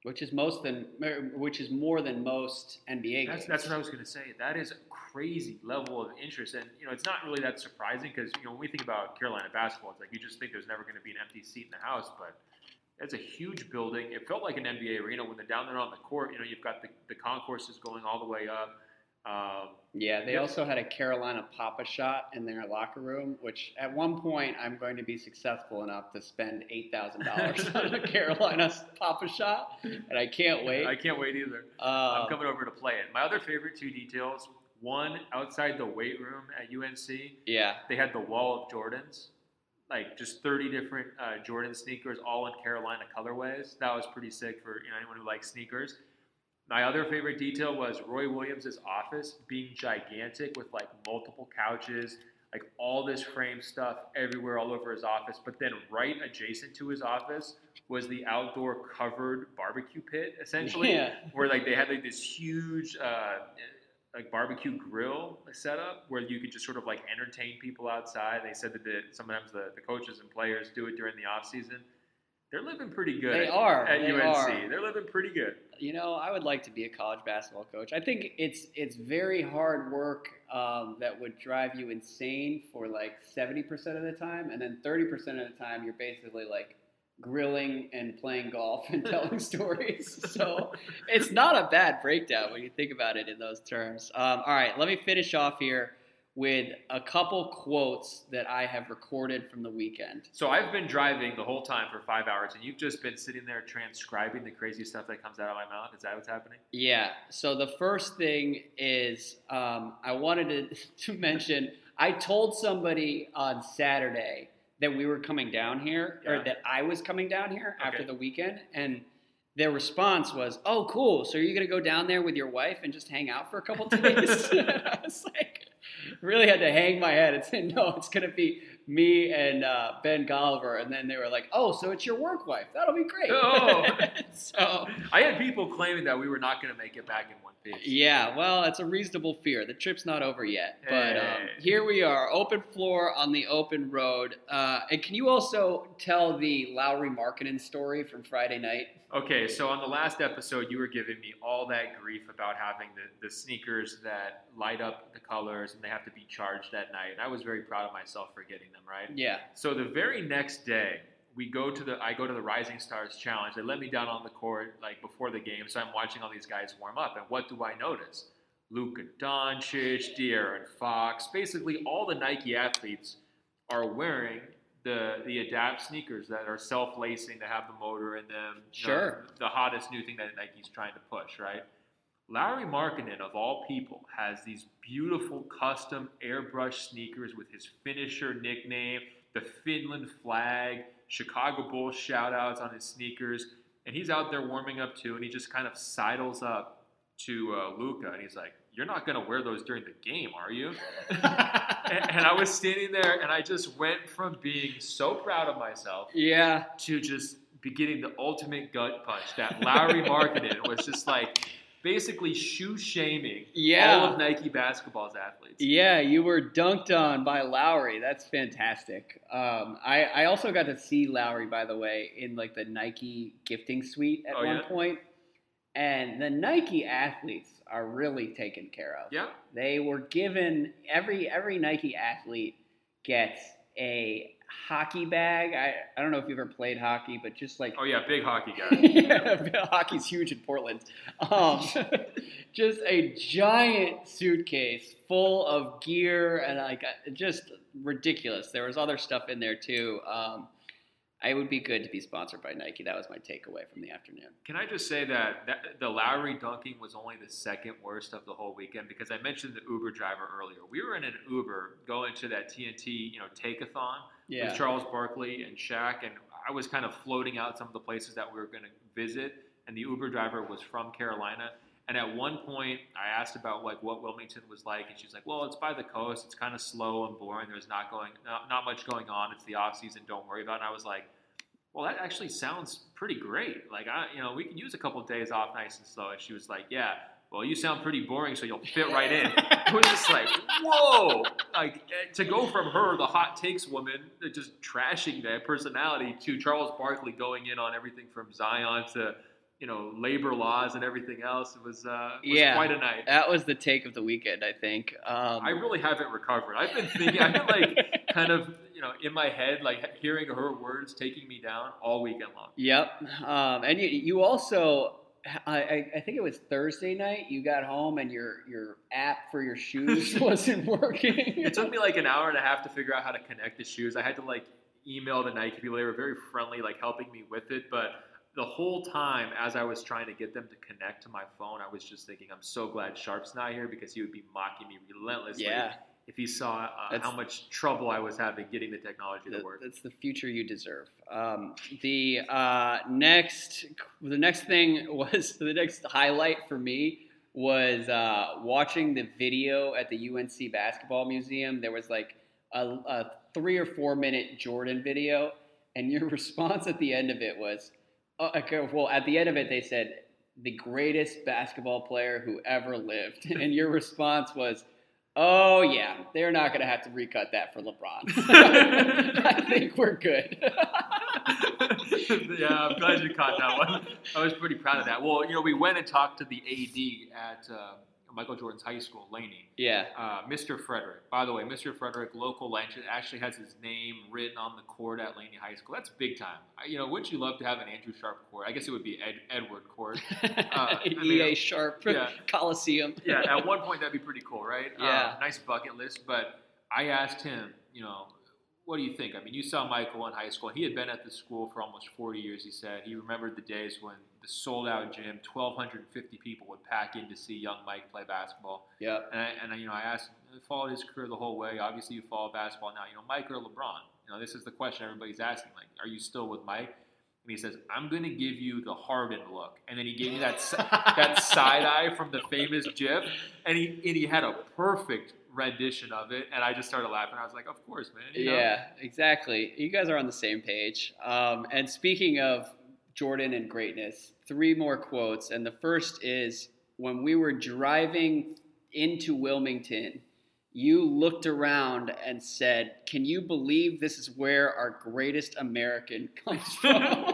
which is most than, which is more than most NBA That's, games. that's what I was going to say. That is crazy level of interest, and you know it's not really that surprising because you know when we think about Carolina basketball, it's like you just think there's never going to be an empty seat in the house, but it's a huge building. It felt like an NBA arena when they're down there on the court. You know, you've got the, the concourses going all the way up. Um, Yeah, they Yep. also had a Carolina Pop-A-Shot in their locker room, which at one point I'm going to be successful enough to spend eight thousand dollars on a Carolina Pop-A-Shot, and I can't wait. I can't wait either. Um, I'm coming over to play it. My other favorite two details: one outside the weight room at UNC, yeah, they had the wall of Jordans, like just 30 different uh, Jordan sneakers, all in Carolina colorways. That was pretty sick for you know anyone who likes sneakers. My other favorite detail was Roy Williams' office being gigantic with like multiple couches, like all this frame stuff everywhere all over his office. But then right adjacent to his office was the outdoor covered barbecue pit, essentially yeah, where like they had like this huge uh, like barbecue grill setup where you could just sort of like entertain people outside. They said that the, sometimes the, the coaches and players do it during the off season. They're living pretty good. They at, are, at they UNC. are. They're living pretty good. you know, I would like to be a college basketball coach. I think it's it's very hard work um, that would drive you insane for like seventy percent of the time, and then thirty percent of the time you're basically like grilling and playing golf and telling stories. So it's not a bad breakdown when you think about it in those terms. Um, all right, let me finish off here with a couple quotes that I have recorded from the weekend. So I've been driving the whole time for five hours, and you've just been sitting there transcribing the crazy stuff that comes out of my mouth. Is that what's happening? Yeah. So the first thing is um, I wanted to, to mention I told somebody on Saturday that we were coming down here, Yeah. or that I was coming down here after the weekend, and their response was, "Oh, cool. So you're you gonna go down there with your wife and just hang out for a couple days?" I was like, really had to hang my head and say, "No, it's gonna be me and uh, Ben Golliver." And then they were like, "Oh, so it's your work wife? That'll be great." Oh. so I had people claiming that we were not going to make it back in one piece. yeah, well, it's a reasonable fear. The trip's not over yet, but um, here we are, open floor on the open road. Uh, and can you also tell the Lauri Markkanen story from Friday night? Okay, so on the last episode, you were giving me all that grief about having the, the sneakers that light up the colors and they have to be charged at night. And I was very proud of myself for getting them, right? Yeah, So the very next day, we go to the I go to the Rising Stars Challenge. They let me down on the court like before the game, so I'm watching all these guys warm up. And what do I notice? Luka Doncic, De'Aaron Fox, basically all the Nike athletes are wearing the the Adapt sneakers that are self-lacing, that have the motor in them. you know, Sure. the hottest new thing that Nike's trying to push, right? Lauri Markkanen, of all people, has these beautiful custom airbrush sneakers with his finisher nickname, the Finland flag, Chicago Bulls shout outs on his sneakers. And he's out there warming up too, and he just kind of sidles up to uh, Luka, and he's like, You're not going to wear those during the game, are you? and, and I was standing there, and I just went from being so proud of myself yeah, to just be getting the ultimate gut punch that Lauri Markkanen was just like basically shoe shaming Yeah. all of Nike basketball's athletes. yeah. You were dunked on by Lauri. That's fantastic. Um, I I also got to see Lauri, by the way, in like the Nike gifting suite at Oh, one yeah? point. and the Nike athletes are really taken care of. Yeah. They were given every every Nike athlete gets a hockey bag. I, I don't know if you've ever played hockey, but just like Oh yeah, big hockey guy. yeah, hockey's huge in Portland. Um, just a giant suitcase full of gear and like uh, just ridiculous. There was other stuff in there too. Um, I would be good to be sponsored by Nike. That was my takeaway from the afternoon. Can I just say that, that the Lauri dunking was only the second worst of the whole weekend because I mentioned the Uber driver earlier. We were in an Uber going to that TNT, you know, take-a-thon Yeah. with Charles Barkley and Shaq, and I was kind of floating out some of the places that we were going to visit, and the Uber driver was from Carolina. And at one point, I asked about like what Wilmington was like, and she's like, "Well, it's by the coast. It's kind of slow and boring. There's not going, not, not much going on. It's the off season. Don't worry about." it. And I was like, "Well, that actually sounds pretty great. Like, I, you know, we can use a couple of days off, nice and slow." And she was like, "Yeah." Well, you sound pretty boring, so you'll fit right in. it was just like, whoa! Like eh, to go from her, the hot takes woman, just trashing that personality, to Charles Barkley going in on everything from Zion to you know labor laws and everything else. It was, uh, was Yeah. quite a night. That was the take of the weekend, I think. Um, I really haven't recovered. I've been thinking, I've been like kind of you know in my head, like hearing her words taking me down all weekend long. Yep. Um, and you, you also, I, I- think it was Thursday night. You got home and your your app for your shoes wasn't working. It took me like an hour and a half to figure out how to connect the shoes. I had to like email the Nike people. They were very friendly, like helping me with it. But the whole time, as I was trying to get them to connect to my phone, I was just thinking, I'm so glad Sharp's not here because he would be mocking me relentlessly yeah, if he saw uh, how much trouble I was having getting the technology to work. that's the future you deserve. Um, the uh, next, the next thing was the next highlight for me was uh, watching the video at the UNC Basketball Museum. There was like a, a three or four minute Jordan video, and your response at the end of it was, uh, okay, well, at the end of it, they said the greatest basketball player who ever lived, and your response was. Oh yeah, they're not gonna have to recut that for LeBron. I think we're good. yeah, I'm glad you caught that one. I was pretty proud of that. Well, you know, we went and talked to the AD at uh, Michael Jordan's high school, Laney. yeah, Uh, Mr. Frederick. By the way, Mr. Frederick, local legend, actually has his name written on the court at Laney High School. That's big time. I- You know, wouldn't you love to have an Andrew Sharp court? I guess it would be Ed, Edward court. I EA mean, E Sharp yeah. Coliseum. yeah, at one point that'd be pretty cool, right? Yeah. Uh, nice bucket list. But I asked him, you know, what do you think? I mean, you saw Michael in high school. He had been at the school for almost 40 years, he said. He remembered the days when the sold out gym, 1,250 people would pack in to see young Mike play basketball. yeah. And I, and I, you know, I asked, I followed his career the whole way. Obviously, you follow basketball now. You know, Mike or LeBron? You know, this is the question everybody's asking. Like, are you still with Mike? And he says, I'm going to give you the Harden look. And then he gave me that that side eye from the famous GIF, and he and he had a perfect rendition of it. And I just started laughing. I was like, of course, man. you know? Yeah, exactly. You guys are on the same page. Um, and speaking of Jordan and greatness, three more quotes. And the first is when we were driving into Wilmington, you looked around and said, Can you believe this is where our greatest American comes from?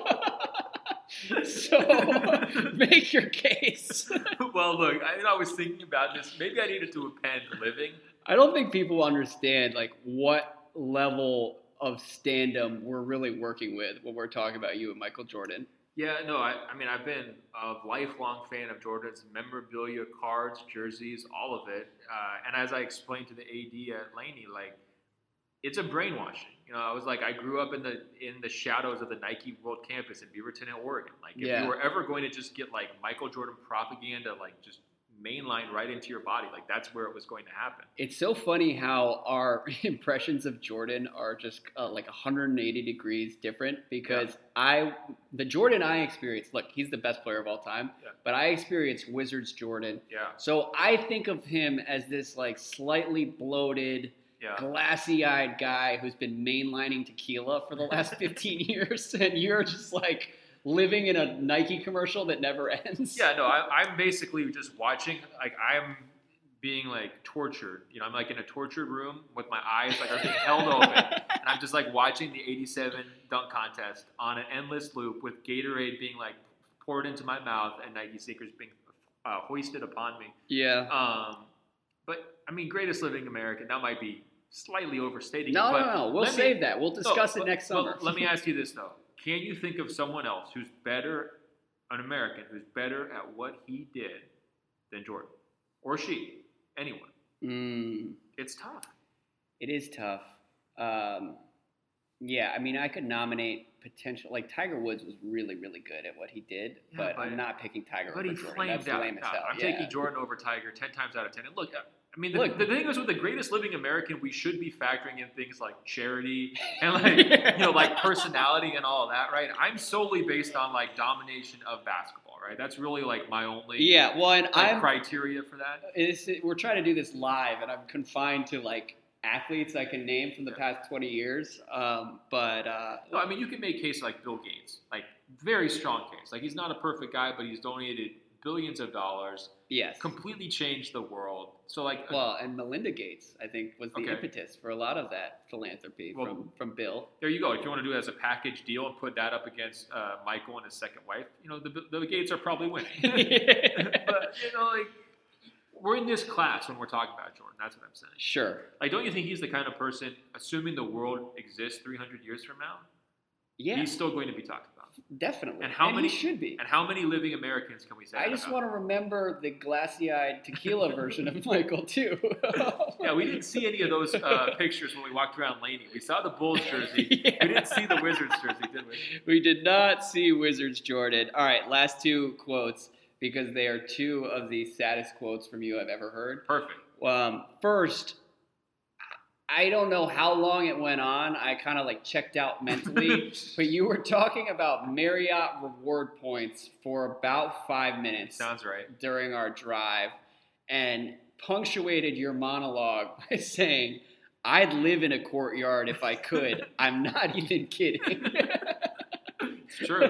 so make your case. well, look, I, I was thinking about this. Maybe I needed to append living. I don't think people understand like what level of standum we're really working with when we're talking about you and Michael Jordan. Yeah, no, I, I mean, I've been a lifelong fan of Jordan's memorabilia, cards, jerseys, all of it. Uh, and as I explained to the AD at Laney, like, it's a brainwashing. You know, I was like, I grew up in the in the shadows of the Nike World Campus in Beaverton, Oregon. Like, if Yeah. you were ever going to just get like Michael Jordan propaganda, like just mainline right into your body, like that's where it was going to happen. It's so funny how our impressions of Jordan are just uh, like 180 degrees different because I, the Jordan I experienced, look, he's the best player of all time, Yeah. but I experienced Wizards Jordan. Yeah, So I think of him as this like slightly bloated, yeah. glassy eyed guy who's been mainlining tequila for the last 15 years, and you're just like living in a Nike commercial that never ends. Yeah, no, I, I'm basically just watching. Like I'm being like tortured. You know, I'm like in a tortured room with my eyes like are being held open, and I'm just like watching the '87 dunk contest on an endless loop with Gatorade being like poured into my mouth and Nike sneakers being uh, hoisted upon me. Yeah. Um, but I mean, greatest living American. That might be slightly overstating. No, it, but no, no. We'll let me- save that. We'll discuss no, it but- next well, summer. let me ask you this though: Can you think of someone else who's better, an American who's better at what he did than Jordan or she? Anyone? Mm, It's tough. it is tough. Um, yeah, I mean, I could nominate potential. Like Tiger Woods was really, really good at what he did, Yeah, but, but- I'm not picking Tiger But over he Jordan. flamed That's out. lame as hell. I'm yeah. taking Jordan over Tiger ten times out of ten. And look, I mean, the, Look. the thing is with the greatest living American, we should be factoring in things like charity and like you know, like personality and all that, right? I'm solely based on like domination of basketball, right? That's really like my only Yeah, well, and like, I'm criteria for that. it's, we're trying to do this live, and I'm confined to like athletes I can name from the past 20 years. Um, but uh, No, I mean you can make case like Bill Gates, like very strong case. Like he's not a perfect guy, but he's donated billions of dollars, yes, completely changed the world. So like, well, and Melinda Gates, I think, was the Okay. impetus for a lot of that philanthropy Well- from from Bill. there you go. If you want to do it as a package deal and put that up against uh, Michael and his second wife, you know the, the Gates are probably winning. but you know, like we're in this class when we're talking about Jordan. That's what I'm saying. sure. Like, don't you think he's the kind of person, assuming the world exists 300 years from now, Yeah, he's still going to be about? Definitely. And how he many- should be? And how many living Americans can we say? I just about? want to remember the glassy-eyed tequila version of Michael too. Yeah, we didn't see any of those uh, pictures when we walked around Laney. We saw the Bulls jersey. Yeah. We didn't see the Wizards jersey, did we? We did not see Wizards Jordan. All right, last two quotes because they are two of the saddest quotes from you I've ever heard. Perfect. Um, first, I don't know how long it went on. I kind of like checked out mentally, but you were talking about Marriott reward points for about five minutes Sounds right. during our drive and punctuated your monologue by saying, I'd live in a courtyard if I could. I'm not even kidding. It's true.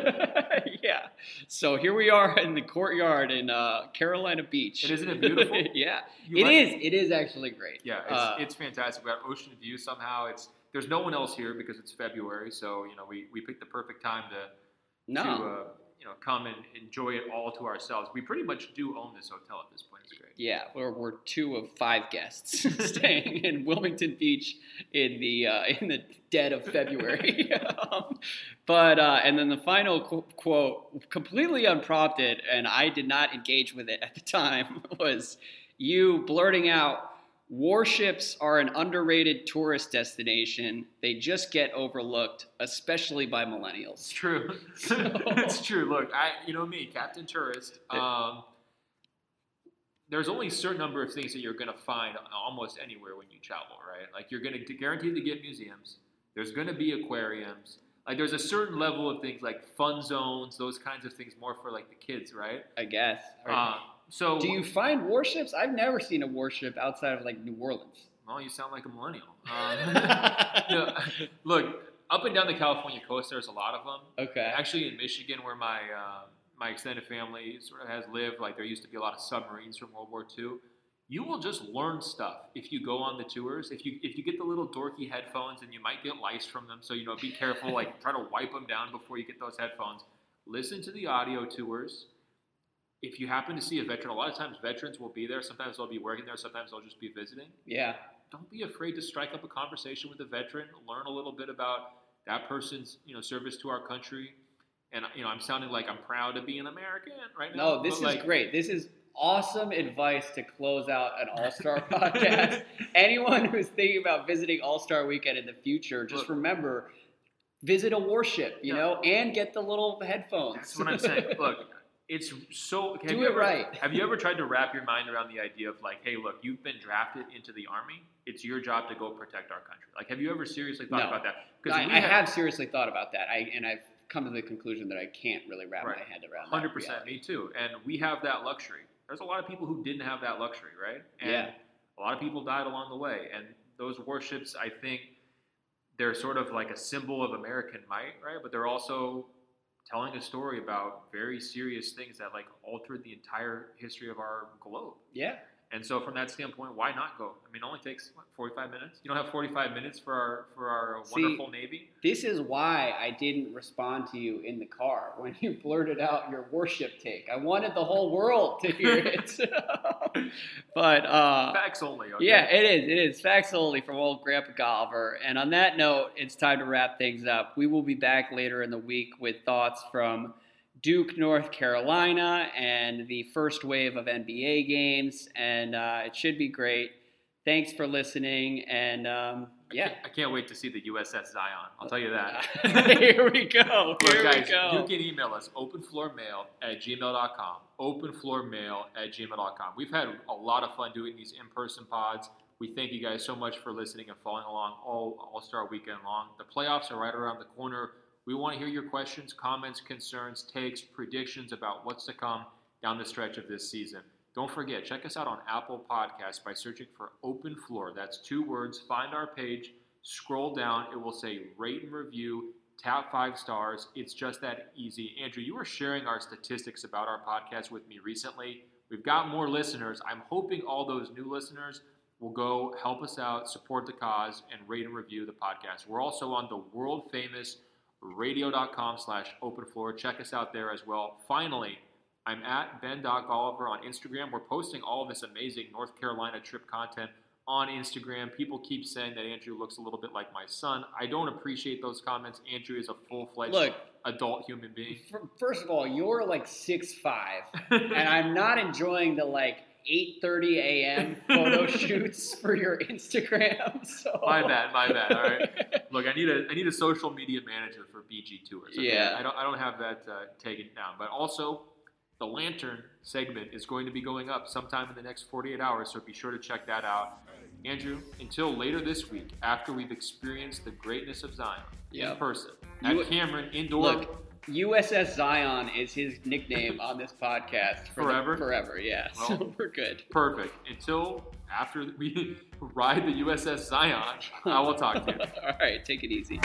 Yeah. So here we are in the courtyard in uh, Carolina Beach. And isn't it beautiful? yeah. You It like- is. It is actually great. Yeah, it's, Uh, it's fantastic. We got ocean view somehow. It's there's no one else here because it's February, so you know we, we picked the perfect time to no. to uh, you know come and enjoy it all to ourselves. We pretty much do own this hotel at this point. It's great. Yeah, we're, we're two of five guests staying in Wilmington Beach in the uh, in the dead of February. um, but uh, and then the final qu- quote, completely unprompted, and I did not engage with it at the time, was you blurting out. Warships are an underrated tourist destination. They just get overlooked, especially by It's millennials. true. it's true. Look, I you know me, Captain Tourist. Um, there's only a certain number of things that you're going to find almost anywhere when you travel, right? Like you're going to guaranteed to get museums. There's going to be aquariums. Like there's a certain level of things like fun zones, those kinds of things, more for like the kids, right? I guess. Uh, so Do you find warships? I've never seen a warship outside of like New Orleans. Well, you sound like a millennial. Um, look, up and down the California coast, there's a lot of them. Okay. Actually, in Michigan, where my uh, my extended family sort of has lived, like there used to be a lot of submarines from World War II. You will just learn stuff if you go on the tours. If you if you get the little dorky headphones, and you might get lice from them, so you know be careful. Like try to wipe them down before you get those headphones. Listen to the audio tours. If you happen to see a veteran, a lot of times veterans will be there. Sometimes they'll be working there. Sometimes they'll just be visiting Yeah. don't be afraid to strike up a conversation with a veteran, learn a little bit about that person's you know service to our country. And you know, I'm sounding like I'm proud to be an American right now. No, this is like, great. This is awesome advice to close out an All Star podcast. Anyone who's thinking about visiting All Star Weekend in the future, just Look. remember visit a warship, you Yeah. know, and get the little headphones. That's what I'm saying. Look, it's so. have Do you it ever- right. Have you ever tried to wrap your mind around the idea of like, hey, look, you've been drafted into the army. It's your job to go protect our country. Like, have you ever seriously thought No. about that? I, we I have seriously thought about that. I and I've come to the conclusion that I can't really wrap Right. my head around. Hundred percent, me too. And we have that luxury. There's a lot of people who didn't have that luxury, right? And Yeah. a lot of people died along the way. And those warships, I think, they're sort of like a symbol of American might, right? But they're also telling a story about very serious things that like altered the entire history of our globe. Yeah. And so, from that standpoint, why not go? I mean, it only takes what, 45 minutes. You don't have 45 minutes for our for our See, wonderful Navy. This is why I didn't respond to you in the car when you blurted out your warship take. I wanted the whole world to hear it. but uh, Facts only. Okay? yeah, it is. It is facts only from old Grandpa Golliver. And on that note, it's time to wrap things up. We will be back later in the week with thoughts from Duke, North Carolina, and the first wave of NBA games. And uh, it should be great. Thanks for listening. And um, I yeah. can't, I can't wait to see the USS Zion. I'll tell you that. Here we go. Here guys, we go. you can email us openfloormail at gmail.com. Openfloormail at gmail.com. We've had a lot of fun doing these in person pods. We thank you guys so much for listening and following along all All Star weekend long. The playoffs are right around the corner. We want to hear your questions, comments, concerns, takes, predictions about what's to come down the stretch of this season. Don't forget, check us out on Apple Podcasts by searching for Open Floor. That's two words. Find our page, scroll down, it will say rate and review, tap five stars. It's just that easy. Andrew, you were sharing our statistics about our podcast with me recently. We've got more listeners. I'm hoping all those new listeners will go help us out, support the cause, and rate and review the podcast. We're also on the world famous radio.com slash open floor. Check us out there as well. Finally, I'm at Ben Doc Oliver on Instagram. We're posting all of this amazing North Carolina trip content on Instagram. People keep saying that Andrew looks a little bit like my son. I don't appreciate those comments. Andrew is a full fledged Look, adult human being. f- first of all, you're like six five, and I'm not enjoying the like 8:30 a.m. photo shoots for your Instagram. So My bad, my bad. All right. Look, I need a I need a social media manager for BG Tours. okay? Yeah. I don't I don't have that uh, taken down. But also, the lantern segment is going to be going up sometime in the next 48 hours, so be sure to check that out. Andrew, until later this week, after we've experienced the greatness of Zion in Yep. person You- at Cameron Indoor. Look, USS Zion is his nickname on this podcast for the- Forever? forever, yeah. Well, so we're good. Perfect. Until after we ride the USS Zion, I will talk to you. All right, take it easy.